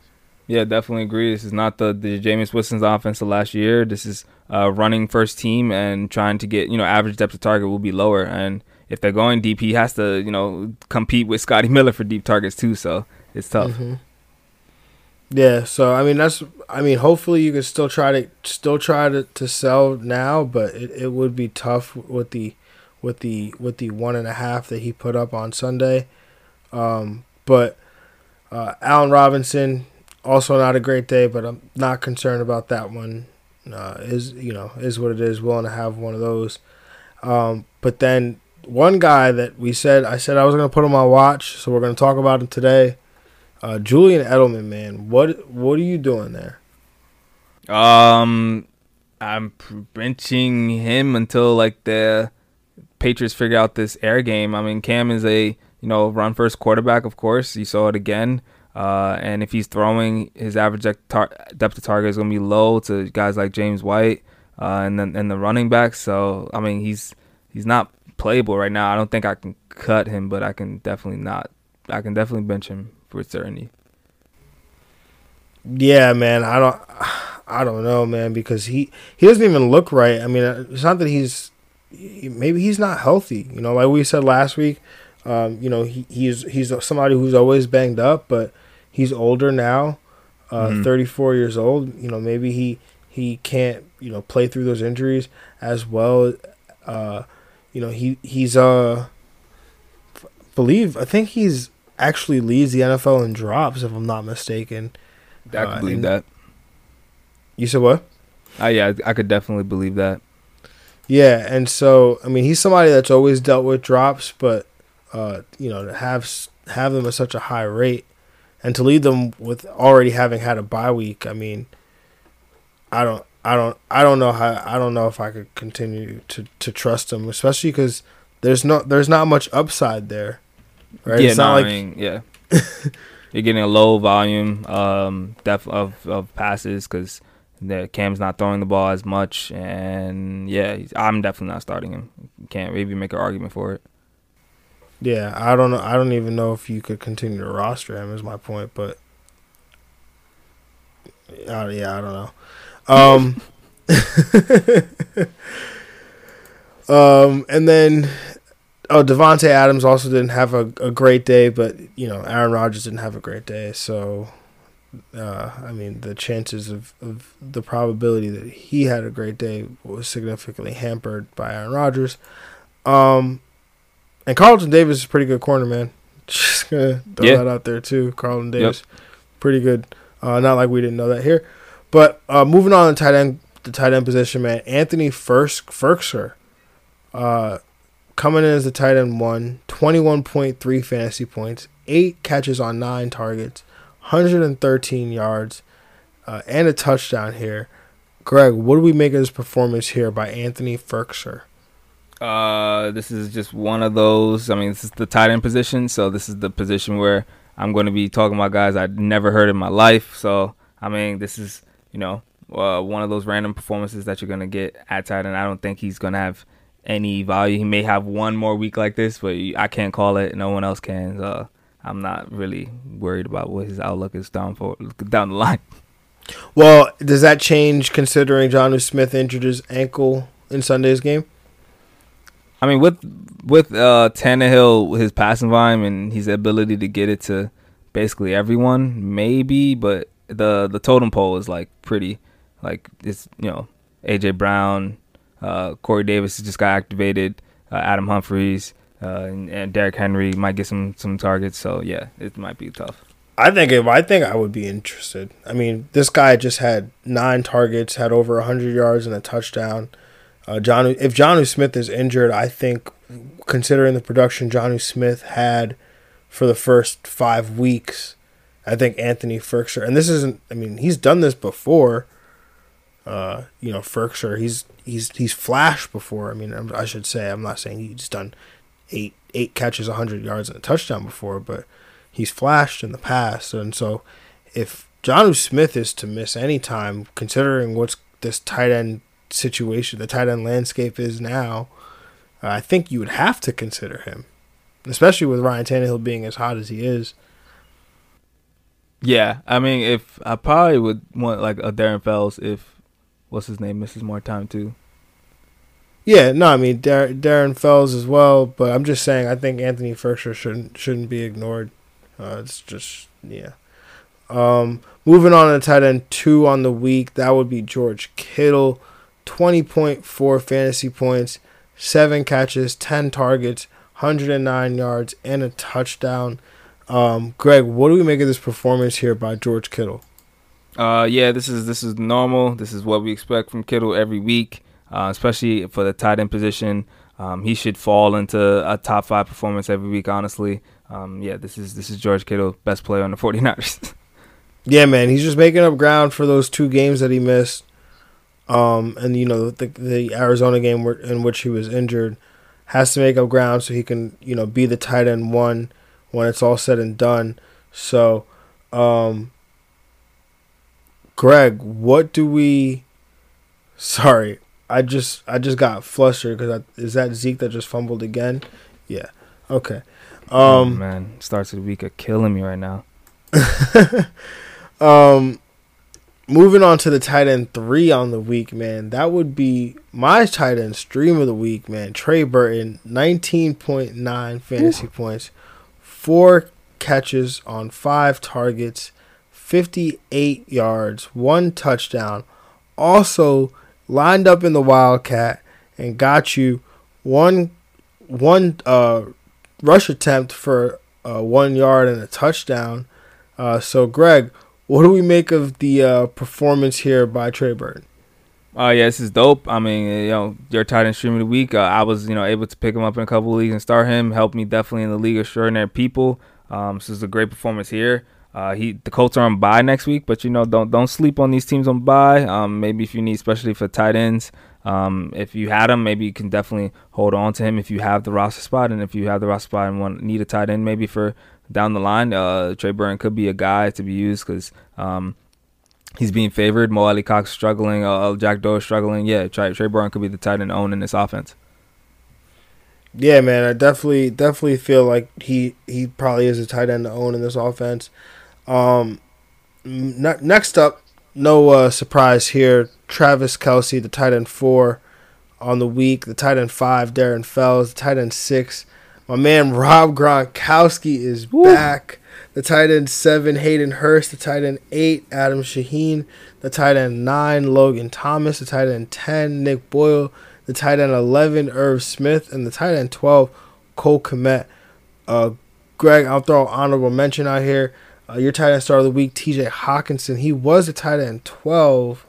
Yeah, definitely agree. This is not the the Jameis Winston's offense of last year. This is uh, running first team and trying to get you know average depth of target will be lower. And if they're going deep, he has to you know compete with Scotty Miller for deep targets too. So it's tough. Mm-hmm. Yeah, so I mean that's I mean hopefully you can still try to still try to, to sell now, but it, it would be tough with the with the with the one and a half that he put up on Sunday. Um, but uh, Allen Robinson also not a great day, but I'm not concerned about that one. Uh, is you know is what it is. Willing to have one of those. Um, but then one guy that we said I said I was gonna put on watch, so we're gonna talk about him today. Uh, Julian Edelman, man, what what are you doing there? Um, I'm benching him until like the Patriots figure out this air game. I mean, Cam is a you know run first quarterback, of course. You saw it again. Uh, and if he's throwing, his average depth of target is going to be low to guys like James White uh, and then and the running backs. So I mean, he's he's not playable right now. I don't think I can cut him, but I can definitely not. I can definitely bench him for certainty. Yeah, man. I don't. I don't know, man, because he he doesn't even look right. I mean, it's not that he's maybe he's not healthy. You know, like we said last week. Um, you know, he, he's he's somebody who's always banged up, but he's older now, uh, mm-hmm. 34 years old. You know, maybe he he can't you know play through those injuries as well. Uh, you know, he he's uh believe I think he's actually leads the NFL in drops if I'm not mistaken. I could uh, believe that. You said what? Uh, yeah, I could definitely believe that. Yeah, and so I mean, he's somebody that's always dealt with drops, but uh, you know, to have have them at such a high rate, and to lead them with already having had a bye week, I mean, I don't, I don't, I don't know how, I don't know if I could continue to to trust him, especially because there's no, there's not much upside there, right? Yeah, it's not no, like, I mean, yeah. You're getting a low volume um, depth of, of passes because the Cam's not throwing the ball as much, and yeah, I'm definitely not starting him. Can't maybe make an argument for it. Yeah, I don't know. I don't even know if you could continue to roster him. Is my point, but uh, yeah, I don't know. Um, um, and then oh, Davante Adams also didn't have a, a great day, but you know Aaron Rodgers didn't have a great day, so uh, I mean the chances of, of the probability that he had a great day was significantly hampered by Aaron Rodgers. Um, and Carlton Davis is a pretty good corner, man. Just gonna throw yeah. that out there too. Carlton Davis, yep. pretty good. Uh, not like we didn't know that here, but uh, moving on to tight end, the tight end position, man. Anthony First Firkser, uh, coming in as the tight end one, 21.3 fantasy points, eight catches on nine targets, 113 yards, uh, and a touchdown here. Greg, what do we make of this performance here by Anthony Firkser? Uh, this is just one of those. I mean, this is the tight end position, so this is the position where I'm going to be talking about guys I'd never heard in my life. So, I mean, this is you know uh, one of those random performances that you're going to get at tight end. I don't think he's going to have any value. He may have one more week like this, but I can't call it. No one else can. So I'm not really worried about what his outlook is down for down the line. Well, does that change considering Jonnu Smith injured his ankle in Sunday's game? I mean, with with uh, Tannehill, his passing volume and his ability to get it to basically everyone, maybe. But the the totem pole is like pretty, like it's you know AJ Brown, uh, Corey Davis just got activated, uh, Adam Humphries, uh, and, and Derrick Henry might get some some targets. So yeah, it might be tough. I think if I think I would be interested. I mean, this guy just had nine targets, had over hundred yards and a touchdown. Uh, John, if Jonnu Smith is injured, I think, considering the production Jonnu Smith had for the first five weeks, I think Anthony Firkser, and this isn't. I mean, he's done this before. Uh, you know, Firkser, he's he's he's flashed before. I mean, I should say, I'm not saying he's done eight eight catches, hundred yards, and a touchdown before, but he's flashed in the past, and so if Jonnu Smith is to miss any time, considering what's this tight end situation, the tight end landscape is now, uh, I think you would have to consider him, especially with Ryan Tannehill being as hot as he is. Yeah, I mean, if I probably would want like a Darren Fells if what's his name misses more time too. Yeah, no, I mean Dar- Darren Fells as well, but I'm just saying I think Anthony Firkser shouldn't shouldn't be ignored. Uh, it's just yeah. Um, moving on to tight end two on the week, that would be George Kittle. 20.4 fantasy points, 7 catches, 10 targets, 109 yards, and a touchdown. Um, Greg, what do we make of this performance here by George Kittle? Uh, yeah, this is this is normal. This is what we expect from Kittle every week, uh, especially for the tight end position. Um, he should fall into a top five performance every week. Honestly, um, yeah, this is this is George Kittle, best player on the 49ers. yeah, man, he's just making up ground for those two games that he missed. Um, and you know the the Arizona game in which he was injured has to make up ground so he can you know be the tight end one when it's all said and done. So, um, Greg, what do we? Sorry, I just I just got flustered because is that Zeke that just fumbled again? Yeah. Okay. Oh, um, oh, man, starts of the week are killing me right now. um, moving on to the tight end three on the week, man. That would be my tight end stream of the week, man. Trey Burton, nineteen point nine fantasy Ooh. points, four catches on five targets, fifty eight yards, one touchdown. Also lined up in the Wildcat and got you one one uh rush attempt for uh, one yard and a touchdown. Uh, so, Greg, what do we make of the uh, performance here by Trey Burton? Uh, yeah, this is dope. I mean, you know, your tight end stream of the week. Uh, I was, you know, able to pick him up in a couple of leagues and start him. Helped me definitely in the league of extraordinary people. Um, so this is a great performance here. Uh, he the Colts are on bye next week, but you know, don't don't sleep on these teams on bye. Um, maybe if you need, especially for tight ends, um, if you had him, maybe you can definitely hold on to him if you have the roster spot, and if you have the roster spot and want need a tight end, maybe for down the line, uh, Trey Burton could be a guy to be used because um, he's being favored. Mo Alie-Cox struggling, uh, uh, Jack Doyle struggling. Yeah, Trey, Trey Burton could be the tight end owned in this offense. Yeah, man, I definitely definitely feel like he he probably is a tight end to own in this offense. Um, n- next up, no uh, surprise here. Travis Kelce, the tight end four on the week. The tight end five, Darren Fells. The tight end six, my man Rob Gronkowski is Woo. back. The tight end seven, Hayden Hurst. The tight end eight, Adam Shaheen. The tight end nine, Logan Thomas. The tight end ten, Nick Boyle. The tight end eleven, Irv Smith, and the tight end twelve, Cole Kmet. Uh, Greg, I'll throw an honorable mention out here. Uh, your tight end star of the week, T.J. Hockenson. He was a tight end twelve,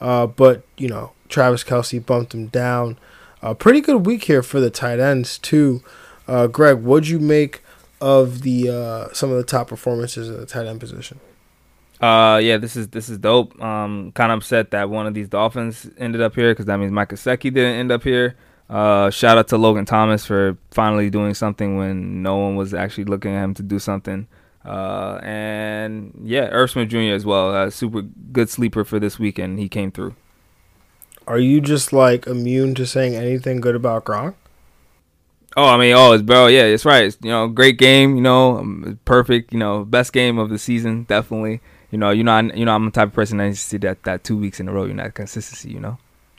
uh, but you know Travis Kelce bumped him down. A pretty good week here for the tight ends too. Uh, Greg, what'd you make of the uh, some of the top performances at the tight end position? Uh, yeah, this is this is dope. Um, kind of upset that one of these Dolphins ended up here because that means Mike Gesicki didn't end up here. Uh, shout out to Logan Thomas for finally doing something when no one was actually looking at him to do something. Uh, and yeah, Irv Smith Jr. as well, a super good sleeper for this weekend. He came through. Are you just like immune to saying anything good about Gronk? Oh, I mean, oh, it's bro, yeah, it's right. It's, you know, great game. You know, um, perfect. You know, best game of the season, definitely. You know, you know, I, you know, I'm the type of person that see that that two weeks in a row. You know, that consistency. You know.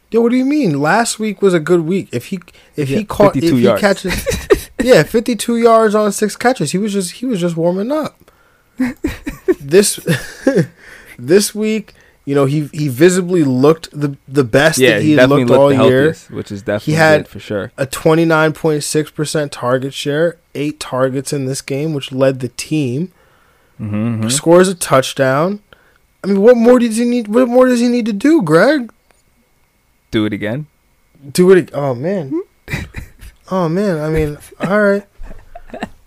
Yeah, what do you mean? Last week was a good week. If he if yeah, he caught if yards. he catches, yeah, 52 yards on six catches. He was just he was just warming up. this this week you know, he he visibly looked the the best yeah, that he, he looked all year, which is definitely he had for sure. A twenty nine point six percent target share, eight targets in this game, which led the team. Mm-hmm, mm-hmm. Scores a touchdown. I mean, what more does he need? What more does he need to do, Greg? Do it again. Do it. Oh man. Oh man. I mean, all right.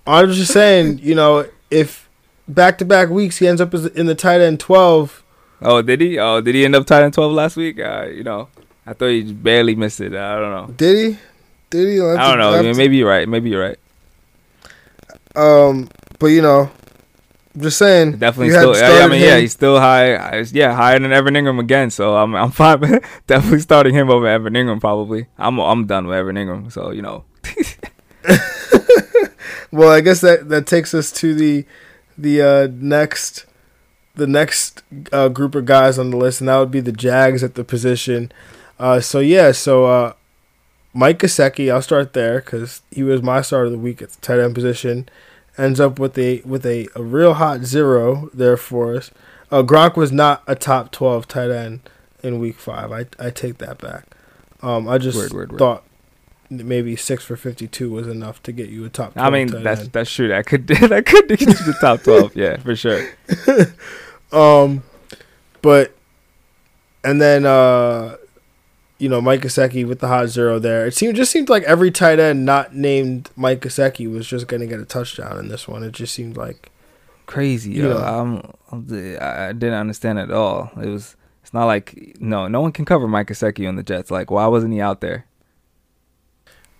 I was just saying, you know, if back to back weeks he ends up in the tight end twelve Oh, did he? Oh, did he end up tight end twelve last week? Uh, you know, I thought he barely missed it. I don't know. Did he? Did he? I don't know. I mean, maybe you're right. Maybe you're right. Um, but you know, just saying. Definitely still. Yeah, I mean, him. yeah, he's still high. Yeah, higher than Evan Engram again. So I'm I'm fine. definitely starting him over Evan Engram. Probably. I'm I'm done with Evan Engram. So you know. well, I guess that that takes us to the the uh, next the next uh, group of guys on the list, and that would be the Jags at the position. Uh, so yeah, so uh, Mike Gesicki, I'll start there because he was my start of the week at the tight end position. Ends up with a with a, a real hot zero there for us. Uh, Gronk was not a top twelve tight end in week five. I I take that back. Um, I just word, word, word. thought maybe six for fifty two was enough to get you a top. I mean, that's end. that's true. That could that could get you the top twelve. Yeah, for sure. Um, but and then uh, you know, Mike Gesicki with the hot zero there. It seemed just seemed like every tight end not named Mike Gesicki was just going to get a touchdown in this one. It just seemed like crazy. Yo. Know, I'm, I'm, I didn't understand at all. It was. It's not like no, no one can cover Mike Gesicki on the Jets. Like, why wasn't he out there?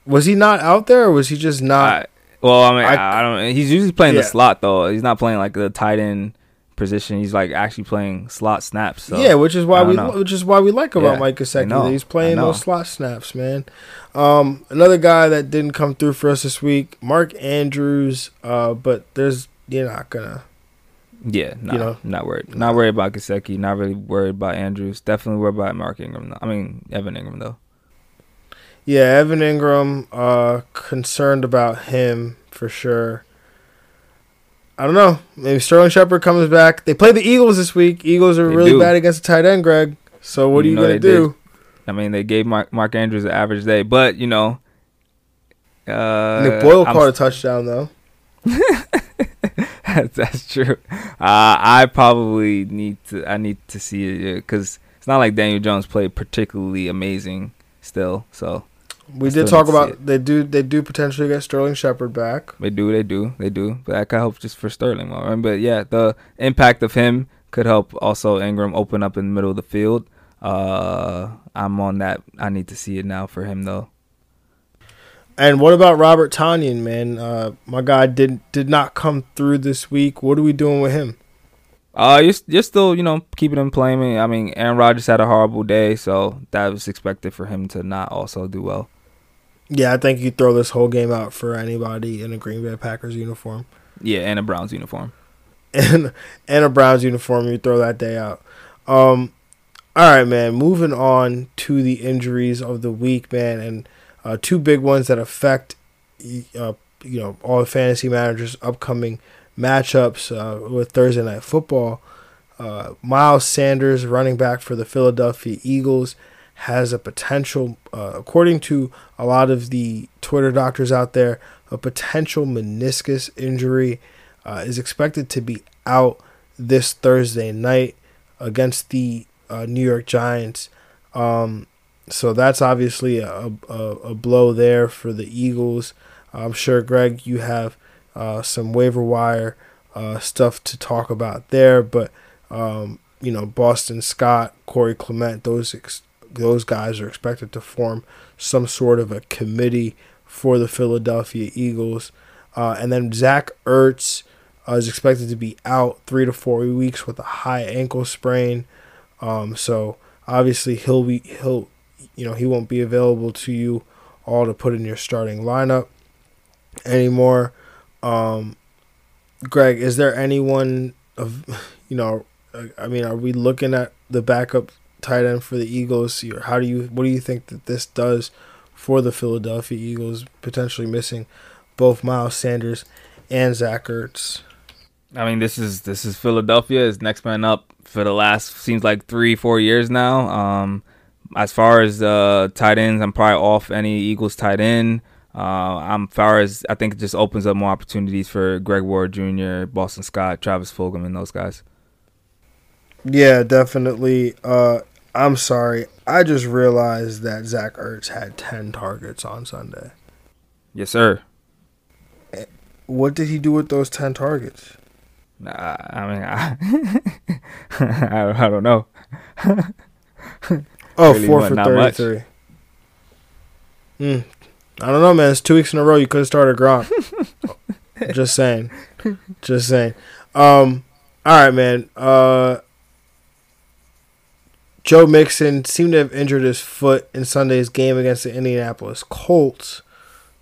Was he not out there, or was he just not? I, well, I mean, I, I, don't. He's usually playing yeah. the slot though. He's not playing like the tight end position. He's like actually playing slot snaps. So yeah, which is why we know. which is why we like about yeah, Mike Gesicki. He's playing those slot snaps, man. Um, another guy that didn't come through for us this week, Mark Andrews. Uh, but there's you're not gonna. Yeah, nah, you know, not worried. Not worried about Gesicki. Not really worried about Andrews. Definitely worried about Mark Ingram. Though. I mean Evan Engram though. Yeah, Evan Engram, Uh, concerned about him for sure. I don't know. Maybe Sterling Shepard comes back. They play the Eagles this week. Eagles are they really do. bad against the tight end, Greg. So what you are you gonna do? Did. I mean, they gave Mark, Mark Andrews an average day, but you know, uh, Nick Boyle I'm, caught a touchdown though. that's, true. Uh, I probably need to. I need to see it because it's not like Daniel Jones played particularly amazing still. So we did talk about they do they do potentially get Sterling Shepard back. They do, they do, they do. But that could help just for Sterling, right? But yeah, the impact of him could help also Engram open up in the middle of the field. Uh, I'm on that. I need to see it now for him though. And what about Robert Tonyan, man? Uh, my guy did did not come through this week. What are we doing with him? Uh, you're, you're still, you know, keeping him playing. I mean, Aaron Rodgers had a horrible day, so that was expected for him to not also do well. Yeah, I think you throw this whole game out for anybody in a Green Bay Packers uniform. Yeah, and a Browns uniform. And and a Browns uniform, you throw that day out. Um, all right, man. Moving on to the injuries of the week, man, and uh, two big ones that affect, uh, you know, all fantasy managers' upcoming matchups uh, with Thursday night football. Uh, Miles Sanders, running back for the Philadelphia Eagles, has a potential, uh, according to a lot of the Twitter doctors out there, a potential meniscus injury. Uh, is expected to be out this Thursday night against the uh, New York Giants. Um, so that's obviously a, a, a, blow there for the Eagles. I'm sure, Greg, you have uh, some waiver wire uh, stuff to talk about there, but um, you know Boston Scott, Corey Clement, those ex- those guys are expected to form some sort of a committee for the Philadelphia Eagles. Uh, and then Zach Ertz uh, is expected to be out three to four weeks with a high ankle sprain. Um, so obviously he'll be he'll you know he won't be available to you all to put in your starting lineup anymore. Um, Greg, is there anyone of you know? I mean, are we looking at the backup tight end for the Eagles. How do you what do you think that this does for the Philadelphia Eagles potentially missing both Miles Sanders and Zach Ertz? I mean, this is this is Philadelphia is next man up for the last seems like three four years now. Um, as far as uh, tight ends, I'm probably off any Eagles tight end. Uh, I'm far as I think it just opens up more opportunities for Greg Ward Jr., Boston Scott, Travis Fulgham, and those guys. Yeah, definitely. Uh, I'm sorry. I just realized that Zach Ertz had 10 targets on Sunday. Yes, sir. Eh, what did he do with those 10 targets? Nah, I mean, I, I, I don't know. oh, really four for 33. Hmm. I don't know, man. It's two weeks in a row. You could have started Gronk. Just saying. Just saying. Um, all right, man. Uh, Joe Mixon seemed to have injured his foot in Sunday's game against the Indianapolis Colts.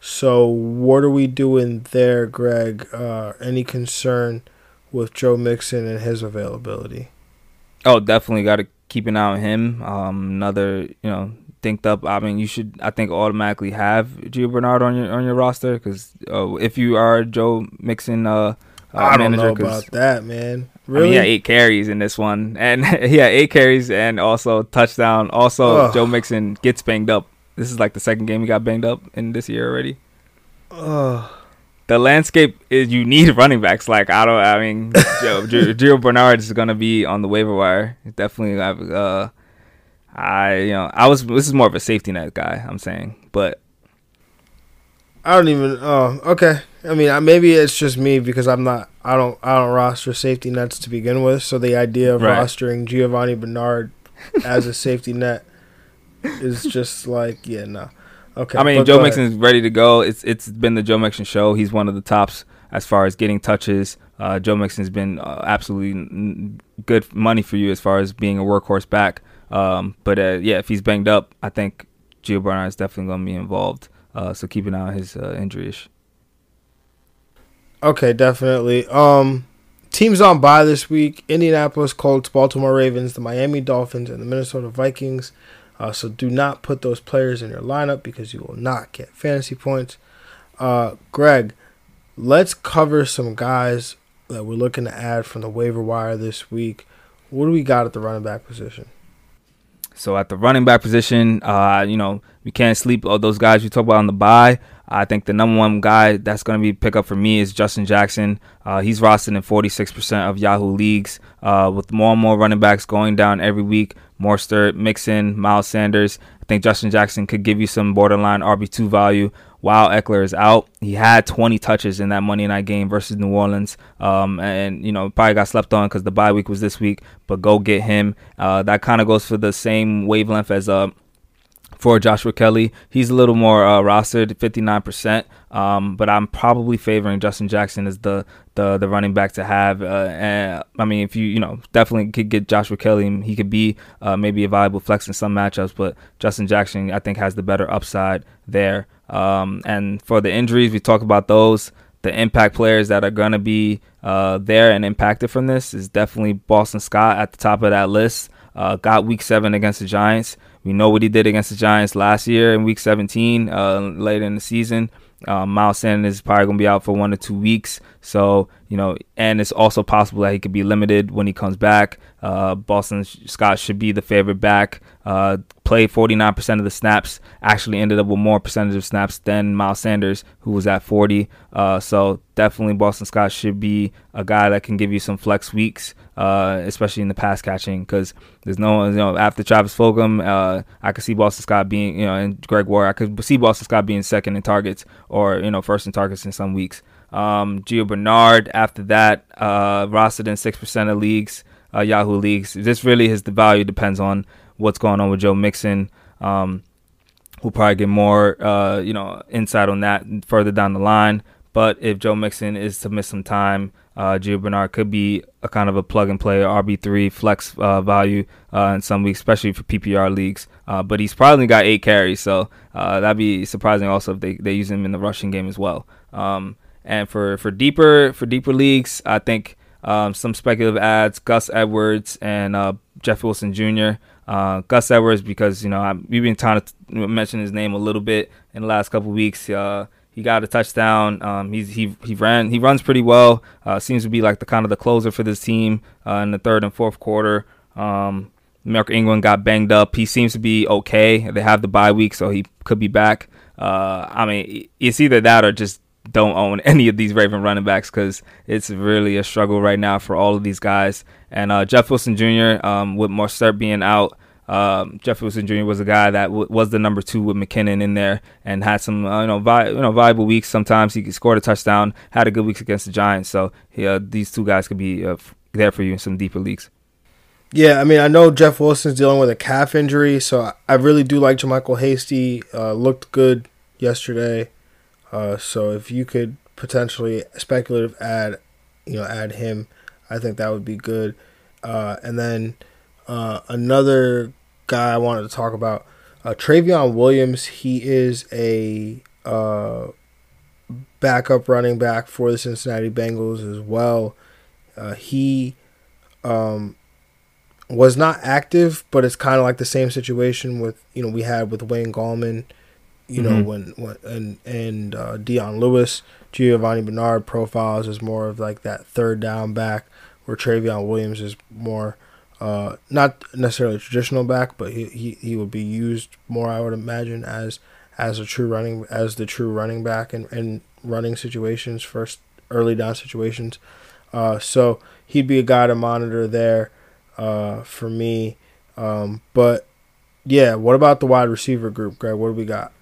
So, what are we doing there, Greg? Uh, any concern with Joe Mixon and his availability? Oh, definitely got to keep an eye on him. Um, another, you know, thinked up. I mean, you should, I think, automatically have Gio Bernard on your on your roster because uh, if you are Joe Mixon, uh, uh, I don't know about that, man. Really? I mean, he had eight carries in this one, and he had eight carries and also touchdown. Also, Ugh. Joe Mixon gets banged up. This is like the second game he got banged up in this year already. Ugh. The landscape is you need running backs. Like I don't. I mean, Joe, Gio Bernard is gonna be on the waiver wire. Definitely. Uh, I you know I was this is more of a safety net guy. I'm saying, but I don't even. Oh, okay. I mean, maybe it's just me because I'm not. I don't. I don't roster safety nets to begin with. So the idea of right. rostering Giovanni Bernard as a safety net is just like, yeah, no. Okay. I mean, Joe Mixon is ready to go. It's it's been the Joe Mixon show. He's one of the tops as far as getting touches. Uh, Joe Mixon's been uh, absolutely good money for you as far as being a workhorse back. Um, but uh, yeah, if he's banged up, I think Gio Bernard is definitely going to be involved. Uh, so keep an eye on his uh, injuries. Okay, definitely. Um, teams on bye this week: Indianapolis Colts, Baltimore Ravens, the Miami Dolphins, and the Minnesota Vikings. Uh, so do not put those players in your lineup because you will not get fantasy points. Uh, Greg, let's cover some guys that we're looking to add from the waiver wire this week. What do we got at the running back position? So at the running back position, uh, you know, we can't sleep all those guys we talk about on the bye. I think the number one guy that's going to be pick up for me is Justin Jackson. Uh, he's rostered in 46% of Yahoo leagues. Uh, with more and more running backs going down every week, Mostert, Mixon, Miles Sanders. I think Justin Jackson could give you some borderline RB2 value while Ekeler is out. He had 20 touches in that Monday night game versus New Orleans. Um, and, you know, probably got slept on because the bye week was this week, but go get him. Uh, that kind of goes for the same wavelength as uh, for Joshua Kelley. He's a little more uh, rostered, 59%. Um, but I'm probably favoring Justin Jackson as the the, the running back to have. Uh, and I mean, if you you know definitely could get Joshua Kelley, he could be uh, maybe a viable flex in some matchups. But Justin Jackson, I think, has the better upside there. Um, and for the injuries, we talk about those. The impact players that are going to be uh, there and impacted from this is definitely Boston Scott at the top of that list. Uh, got week seven against the Giants. We know what he did against the Giants last year in Week 17, uh, later in the season. Uh, Miles Sanders is probably going to be out for one or two weeks. So, you know, and it's also possible that he could be limited when he comes back. Uh, Boston Scott should be the favorite back. Uh, played 49% of the snaps, actually ended up with more percentage of snaps than Miles Sanders, who was at 40. Uh, so definitely Boston Scott should be a guy that can give you some flex weeks, uh, especially in the pass catching, because there's no, you know, after Travis Fulgham, uh, I could see Boston Scott being, you know, and Greg Ward, I could see Boston Scott being second in targets or, you know, first in targets in some weeks. Um, Gio Bernard after that, uh, rostered in 6% of leagues, uh, Yahoo leagues. This really is the value depends on what's going on with Joe Mixon. Um, we'll probably get more, uh, you know, insight on that further down the line. But if Joe Mixon is to miss some time, uh, Gio Bernard could be a kind of a plug and play RB3 flex uh, value uh, in some weeks, especially for PPR leagues. Uh, but he's probably got eight carries, so uh, that'd be surprising also if they, they use him in the rushing game as well. Um, and for, for deeper for deeper leagues, I think um, some speculative ads: Gus Edwards and uh, Jeff Wilson Jr. Uh, Gus Edwards because you know I, we've been trying to mention his name a little bit in the last couple weeks. Uh, he got a touchdown. Um, he he ran he runs pretty well. Uh, seems to be like the kind of the closer for this team uh, in the third and fourth quarter. Um, Mark Ingram got banged up. He seems to be okay. They have the bye week, so he could be back. Uh, I mean, it's either that or just don't own any of these Raven running backs because it's really a struggle right now for all of these guys. And uh, Jeff Wilson Jr. Um, with Mostert being out, um, Jeff Wilson Jr. was a guy that w- was the number two with McKinnon in there and had some uh, you know vi- you know viable weeks. Sometimes he scored a touchdown, had a good weeks against the Giants. So these two guys could be uh, there for you in some deeper leagues. Yeah, I mean, I know Jeff Wilson's dealing with a calf injury, so I really do like JaMycal Hasty. Uh, looked good yesterday. Uh, so if you could potentially speculative add, you know, add him, I think that would be good. Uh, and then uh, another guy I wanted to talk about, uh, Trayveon Williams. He is a uh, backup running back for the Cincinnati Bengals as well. Uh, he um, was not active, but it's kind of like the same situation with you know we had with Wayne Gallman you know mm-hmm. when, when and and uh, Dion Lewis, Giovanni Bernard profiles is more of like that third down back, where Trayveon Williams is more uh, not necessarily traditional back, but he, he, he would be used more, I would imagine, as as a true running as the true running back in, in running situations, first early down situations. Uh, so he'd be a guy to monitor there uh, for me. Um, but yeah, what about the wide receiver group, Greg? What do we got?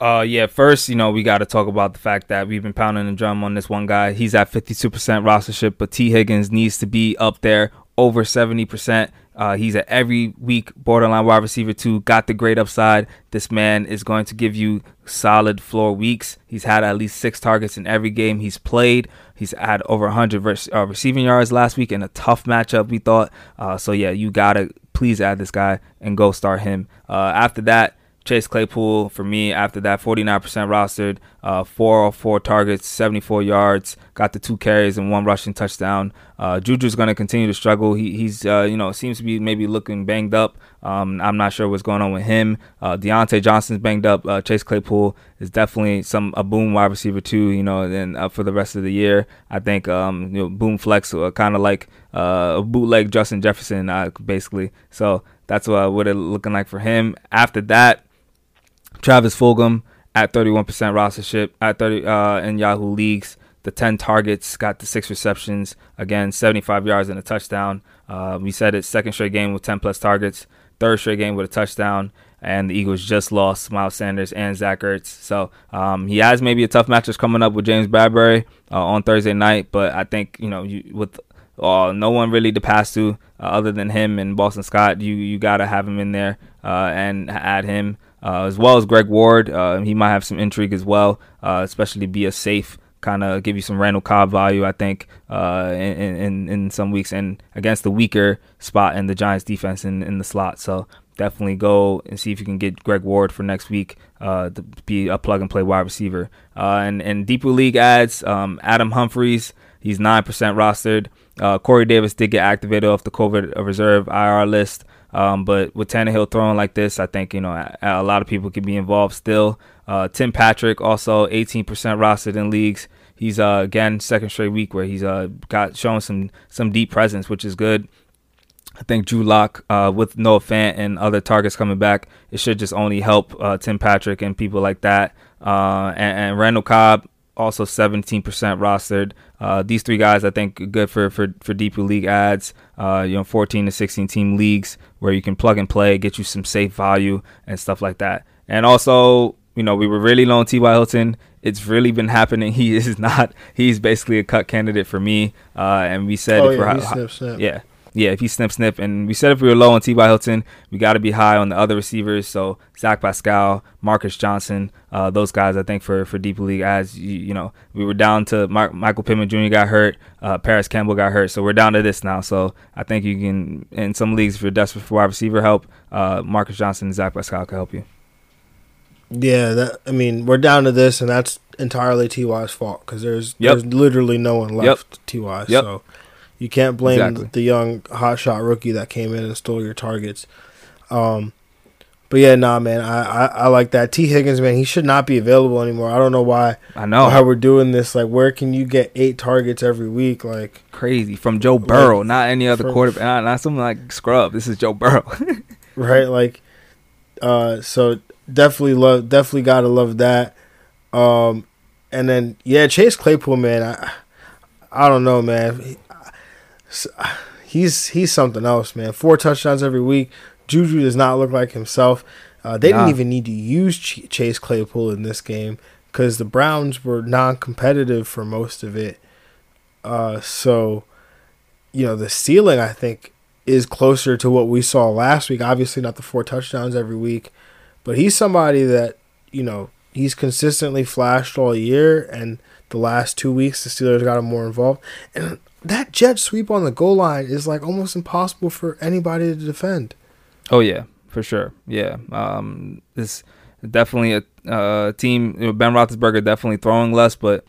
Uh, yeah. First, you know, we got to talk about the fact that we've been pounding the drum on this one guy. He's at 52% rostership, but Tee Higgins needs to be up there over 70%. Uh, he's at every week borderline wide receiver two. Got the great upside. This man is going to give you solid floor weeks. He's had at least six targets in every game he's played. He's had over 100 res- uh, receiving yards last week in a tough matchup. We thought. Uh, so yeah, you gotta please add this guy and go start him. Uh, after that, Chase Claypool for me after that 49% rostered, uh, four or four targets, 74 yards, got the two carries and one rushing touchdown. Uh, Juju's going to continue to struggle. He, he's uh, you know seems to be maybe looking banged up. Um, I'm not sure what's going on with him. Uh, Diontae Johnson's banged up. Uh, Chase Claypool is definitely some a boom wide receiver too. You know, and uh, for the rest of the year, I think um, you know boom flex, uh, kind of like uh, a bootleg Justin Jefferson, uh, basically. So that's uh, what it looking like for him. After that. Travis Fulgham at 31% rostership at 30 uh, in Yahoo leagues. The 10 targets, got the six receptions. Again, 75 yards and a touchdown. Uh, we said it's second straight game with 10 plus targets, third straight game with a touchdown. And the Eagles just lost Miles Sanders and Zach Ertz. So um, he has maybe a tough matchup coming up with James Bradberry uh, on Thursday night. But I think, you know, you, with uh, no one really to pass to uh, other than him and Boston Scott, you, you got to have him in there uh, and add him uh, as well as Greg Ward. Uh, he might have some intrigue as well, uh, especially be a safe kind of give you some Randall Cobb value, I think, uh, in, in, in some weeks and against the weaker spot in the Giants defense in, in the slot. So definitely go and see if you can get Greg Ward for next week uh, to be a plug and play wide receiver. Uh, and, and deeper league ads, um, Adam Humphries. he's 9% rostered. Uh, Corey Davis did get activated off the COVID reserve IR list. Um, but with Tannehill throwing like this, I think you know a, a lot of people can be involved still. Uh, Tim Patrick also 18% rostered in leagues. He's uh, again second straight week where he's uh, got showing some some deep presence, which is good. I think Drew Lock uh, with Noah Fant and other targets coming back, it should just only help uh, Tim Patrick and people like that. Uh, and, and Randall Cobb also 17% rostered. Uh, these three guys, I think, good for for for deeper league ads. Uh, you know, 14 to 16 team leagues where you can plug and play, get you some safe value and stuff like that. And also, you know, we were really low on T.Y. Hilton. It's really been happening. He is not. He's basically a cut candidate for me. Uh, and we said, oh, yeah, yeah, yeah, if he snip snip, and we said if we were low on T.Y. Hilton, we got to be high on the other receivers. So Zach Pascal, Marcus Johnson, uh, those guys, I think for for deep league as you, you know, we were down to Mar- Michael Pittman Jr. got hurt, uh, Parris Campbell got hurt, so we're down to this now. So I think you can in some leagues if you're desperate for wide receiver help, uh, Marcus Johnson and Zach Pascal can help you. Yeah, that I mean we're down to this, and that's entirely Ty's fault because there's Yep. there's literally no one left Ty. Yep. So you can't blame Exactly. the young hotshot rookie that came in and stole your targets. Um, but yeah, nah, man, I, I, I like that. Tee Higgins, man, he should not be available anymore. I don't know why. I know how we're doing this. Like, where can you get eight targets every week? Like, crazy from Joe Burrow, Like, not any other from- quarterback, not, not something like Scrub. This is Joe Burrow. right? Like, uh, so definitely love, definitely gotta love that. Um, and then yeah, Chase Claypool, man, I, I don't know, man. He- He's he's something else, man. Four touchdowns every week. Juju does not look like himself. Uh, they Nah. didn't even need to use Ch- Chase Claypool in this game because the Browns were non-competitive for most of it. Uh, so, you know, the ceiling I think is closer to what we saw last week. Obviously, not the four touchdowns every week, but he's somebody that you know he's consistently flashed all year, and the last two weeks the Steelers got him more involved. And that jet sweep on the goal line is like almost impossible for anybody to defend. Oh yeah, for sure. Yeah, um, this definitely a uh, team. You know, ben Roethlisberger definitely throwing less, but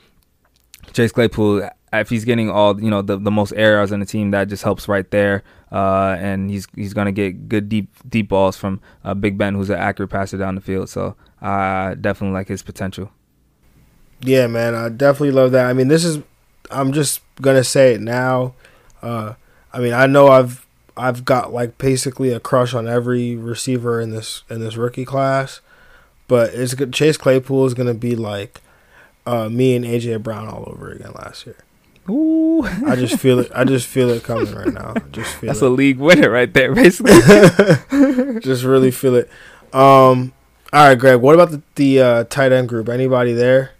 Chase Claypool, if he's getting all you know the, the most air yards on the team, that just helps right there. Uh, and he's he's gonna get good deep deep balls from uh, Big Ben, who's an accurate passer down the field. So I definitely like his potential. Yeah, man, I definitely love that. I mean, this is I'm just gonna say it now. Uh, I mean, I know I've I've got like basically a crush on every receiver in this in this rookie class, but it's. Chase Claypool is gonna be like uh, me and AJ Brown all over again last year. Ooh. I just feel it. I just feel it coming right now. Just feel That's it. a league winner right there, basically. just really feel it. Um, all right, Greg. What about the, the uh, tight end group? Anybody there?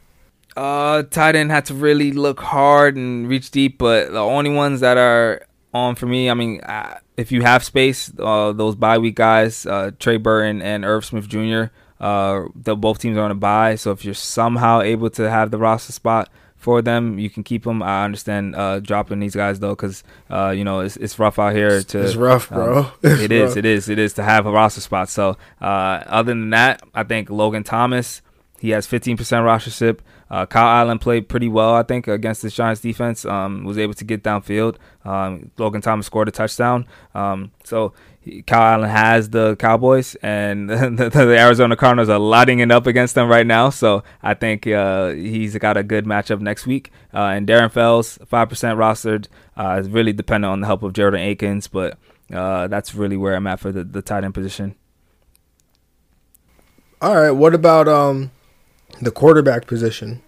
Uh, tight end had to really look hard and reach deep, but the only ones that are on for me, I mean, uh, if you have space, uh, those bye week guys, uh, Trey Burton and Irv Smith Jr., uh, the both teams are on a bye, so if you're somehow able to have the roster spot for them, you can keep them. I understand uh, dropping these guys though, because uh, you know it's, it's rough out here. To It's rough, bro. um, It's it is, rough. it is, it is to have a roster spot. So uh, other than that, I think Logan Thomas. He has 15% rostership. Uh, Kyle Allen played pretty well, I think, against the Giants defense. Um, was able to get downfield. Um, Logan Thomas scored a touchdown. Um, so he, Kyle Allen has the Cowboys, and the, the Arizona Cardinals are lighting it up against them right now. So I think uh, he's got a good matchup next week. Uh, and Darren Fells, 5% rostered, uh, is really dependent on the help of Jordan Akins, but uh, that's really where I'm at for the, the tight end position. All right. What about um the quarterback position?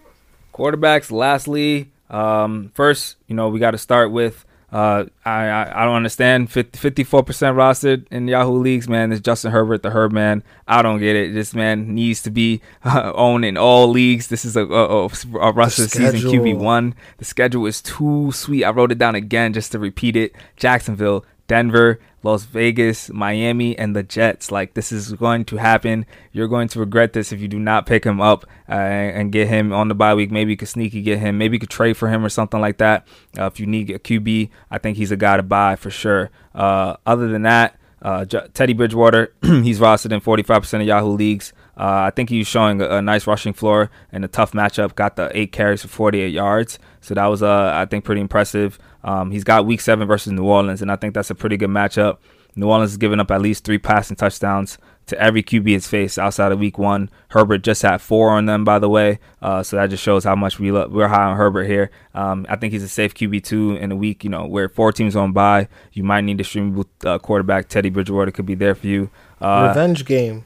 quarterbacks lastly um first you know we got to start with uh I, I i don't understand. 50, 54% rostered in yahoo leagues man is justin herbert the herb man. I don't get it. This man needs to be uh, owned in all leagues. This is a, a, a, a roster season qb1 the schedule is too sweet. I wrote it down again just to repeat it. Jacksonville Denver, Las Vegas, Miami, and the Jets. Like this is going to happen. You're going to regret this if you do not pick him up uh, and get him on the bye week. Maybe you could sneaky get him. Maybe you could trade for him or something like that. Uh, if you need a QB, I think he's a guy to buy for sure. Uh, other than that, uh, J- Teddy Bridgewater, he's rostered in 45% of Yahoo leagues. Uh, I think he's showing a, a nice rushing floor and a tough matchup. Got the eight carries for 48 yards, so that was uh, I think pretty impressive. Um, he's got Week Seven versus New Orleans, and I think that's a pretty good matchup. New Orleans has given up at least three passing touchdowns to every QB it's faced outside of Week One. Herbert just had four on them, by the way, uh, so that just shows how much we lo- we're high on Herbert here. Um, I think he's a safe QB two in a week. You know where four teams on by, you might need to stream with uh, quarterback Teddy Bridgewater could be there for you. Uh, Revenge game.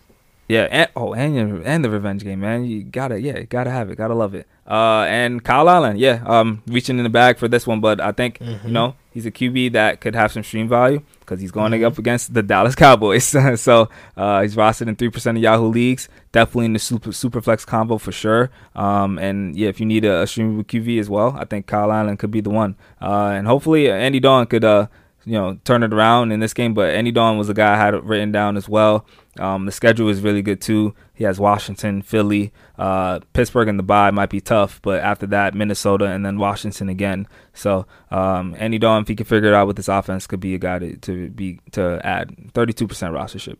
yeah, and oh, and and the revenge game, man. You gotta, yeah, gotta have it, gotta love it. Uh, and Kyle Allen, yeah, um, reaching in the bag for this one, but I think you know he's a QB that could have some stream value because he's going up against the Dallas Cowboys. so uh, he's rostered in three percent of Yahoo leagues, definitely in the super super flex combo for sure. Um, and yeah, if you need a, a streamable QB as well, I think Kyle Allen could be the one. Uh, and hopefully Andy Dalton could uh you know turn it around in this game. But Andy Dalton was a guy I had written down as well. Um, the schedule is really good too. He has Washington, Philly, uh, Pittsburgh, and the bye might be tough, but after that, Minnesota, and then Washington again. So um, Andy Dalton, if he can figure it out with this offense, could be a guy to, to be to add 32% rostership.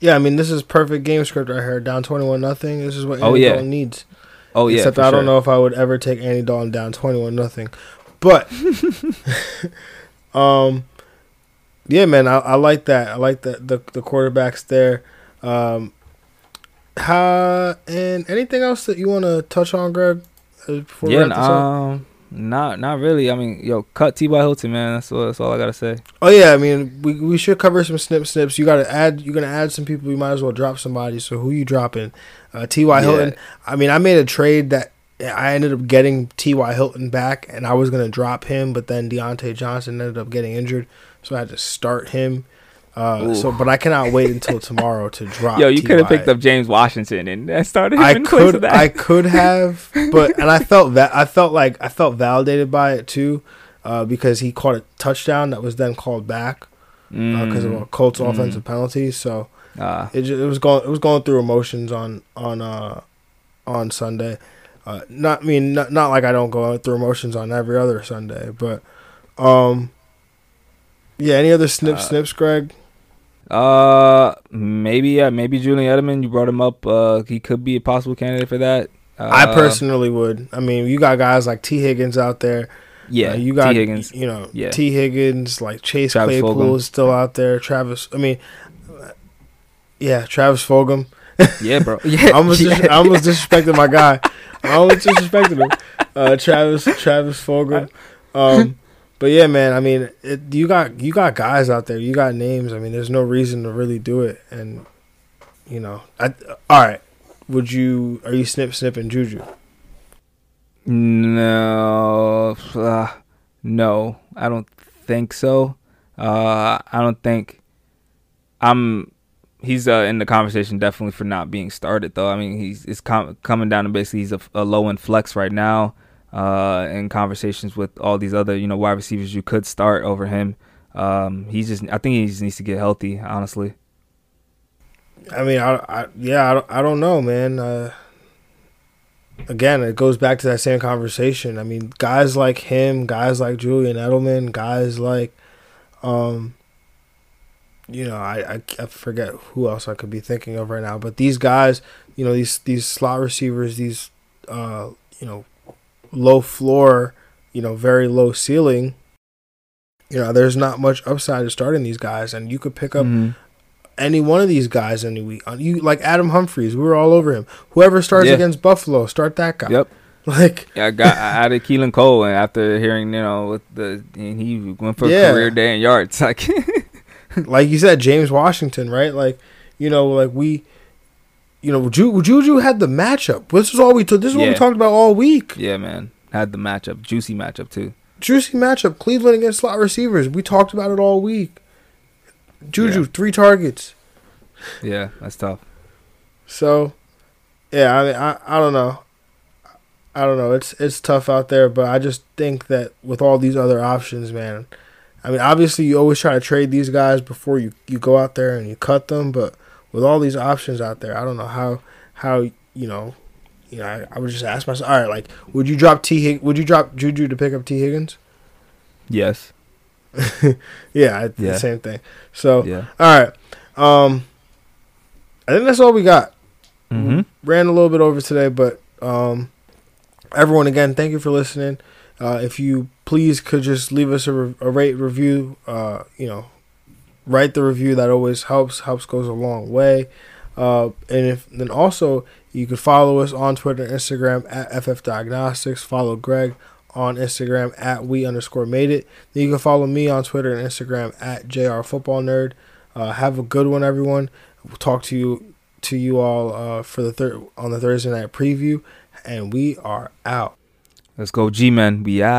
Yeah, I mean this is perfect game script right here. Down twenty one nothing. This is what Andy Oh, yeah. Dalton needs. Oh yeah, Except I don't sure. know if I would ever take Andy Dalton down twenty one nothing. But um yeah, man, I, I like that. I like the the, the quarterbacks there. Um how and anything else that you want to touch on, Greg? uh, Before Yeah, um, not not really. I mean, yo, cut T. Y. Hilton, man. That's all. That's all I gotta say. Oh yeah, I mean we we should cover some snip snips. You got to add. You're gonna add some people. You might as well drop somebody. So who you dropping? Uh, T. Y. Yeah. Hilton. I mean, I made a trade that I ended up getting T. Y. Hilton back, and I was gonna drop him, but then Diontae Johnson ended up getting injured, so I had to start him. Uh, so, but I cannot wait until tomorrow to drop. Yo, you could have picked up James Washington and uh, started him I in place of could, that. I could have, but and I felt that I felt like I felt validated by it too, uh, because he caught a touchdown that was then called back because of a Colts Mm. offensive penalty. So Uh, it just, it was going it was going through emotions on on uh on Sunday. Uh, not I mean not not like I don't go through emotions on every other Sunday, but um yeah. Any other snip Uh, snips, Greg? Uh, maybe yeah, maybe Julian Edelman. You brought him up. Uh, he could be a possible candidate for that. Uh, I personally would. I mean, you got guys like Tee Higgins out there. yeah, Uh, you got Tee Higgins. You know, Yeah. Tee Higgins, like Chase Travis Claypool Fulgham. is still out there. Travis, I mean, yeah, Travis Fulgham. Yeah, bro. Yeah, I almost, dis- yeah. I almost disrespected my guy. I almost disrespected him. Uh, Travis, Travis Fulgham. Um, but yeah, man. I mean, it, you got you got guys out there. You got names. I mean, there's no reason to really do it. And you know, I all right. Would you? Are you snip snipping Juju? No, uh, no, I don't think so. Uh, I don't think I'm. He's uh, in the conversation definitely for not being started though. I mean, he's it's com- coming down to basically he's a, a low end flex right now. Uh, in conversations with all these other you know wide receivers you could start over him. Um, he's just I think he just needs to get healthy. Honestly. I mean, I, I yeah, I don't, I don't know, man. Uh, again, it goes back to that same conversation. I mean, guys like him, guys like Julian Edelman, guys like, um, you know, I, I, I forget who else I could be thinking of right now, but these guys, you know, these these slot receivers, these, uh, you know, low floor, you know, very low ceiling. You know, there's not much upside to starting these guys, and you could pick up Mm-hmm. any one of these guys any week. Uh, You like Adam Humphries, we were all over him. Whoever starts Yeah. against Buffalo, start that guy. Yep. Like Yeah, I got I added Keelan Cole, and after hearing you know with the and he went for Yeah. a career day in yards. Like, like you said, James Washington, right? Like, you know, like we you know, Ju- Juju had the matchup. This is all we took this is what we talked about all week. yeah, man, had the matchup, juicy matchup too. Juicy matchup, Cleveland against slot receivers. We talked about it all week. Juju, Yeah. three targets. Yeah, that's tough. So, yeah, I mean, I, I don't know. I don't know. It's it's tough out there, but I just think that with all these other options, man. I mean, obviously, you always try to trade these guys before you, you go out there and you cut them, but with all these options out there, I don't know how how you know. You know, I, I would just ask myself, all right, like, would you drop T? Hig- would you drop Juju to pick up Tee Higgins? Yes. Yeah, I- Yeah. the same thing. So, Yeah. all right, um, I think that's all we got. Mm-hmm. ran a little bit over today, but um, everyone again, thank you for listening. Uh, if you please could just leave us a, re- a rate review, uh, you know, write the review. That always helps. Helps goes a long way. Uh, and if then also you can follow us on Twitter and Instagram at FF Diagnostics. Follow Greg on Instagram at we underscore made it. Then you can follow me on Twitter and Instagram at JR Football Nerd. Uh, have a good one, everyone. We'll talk to you to you all uh, for the third on the Thursday night preview, and we are out. Let's go, G men. We out.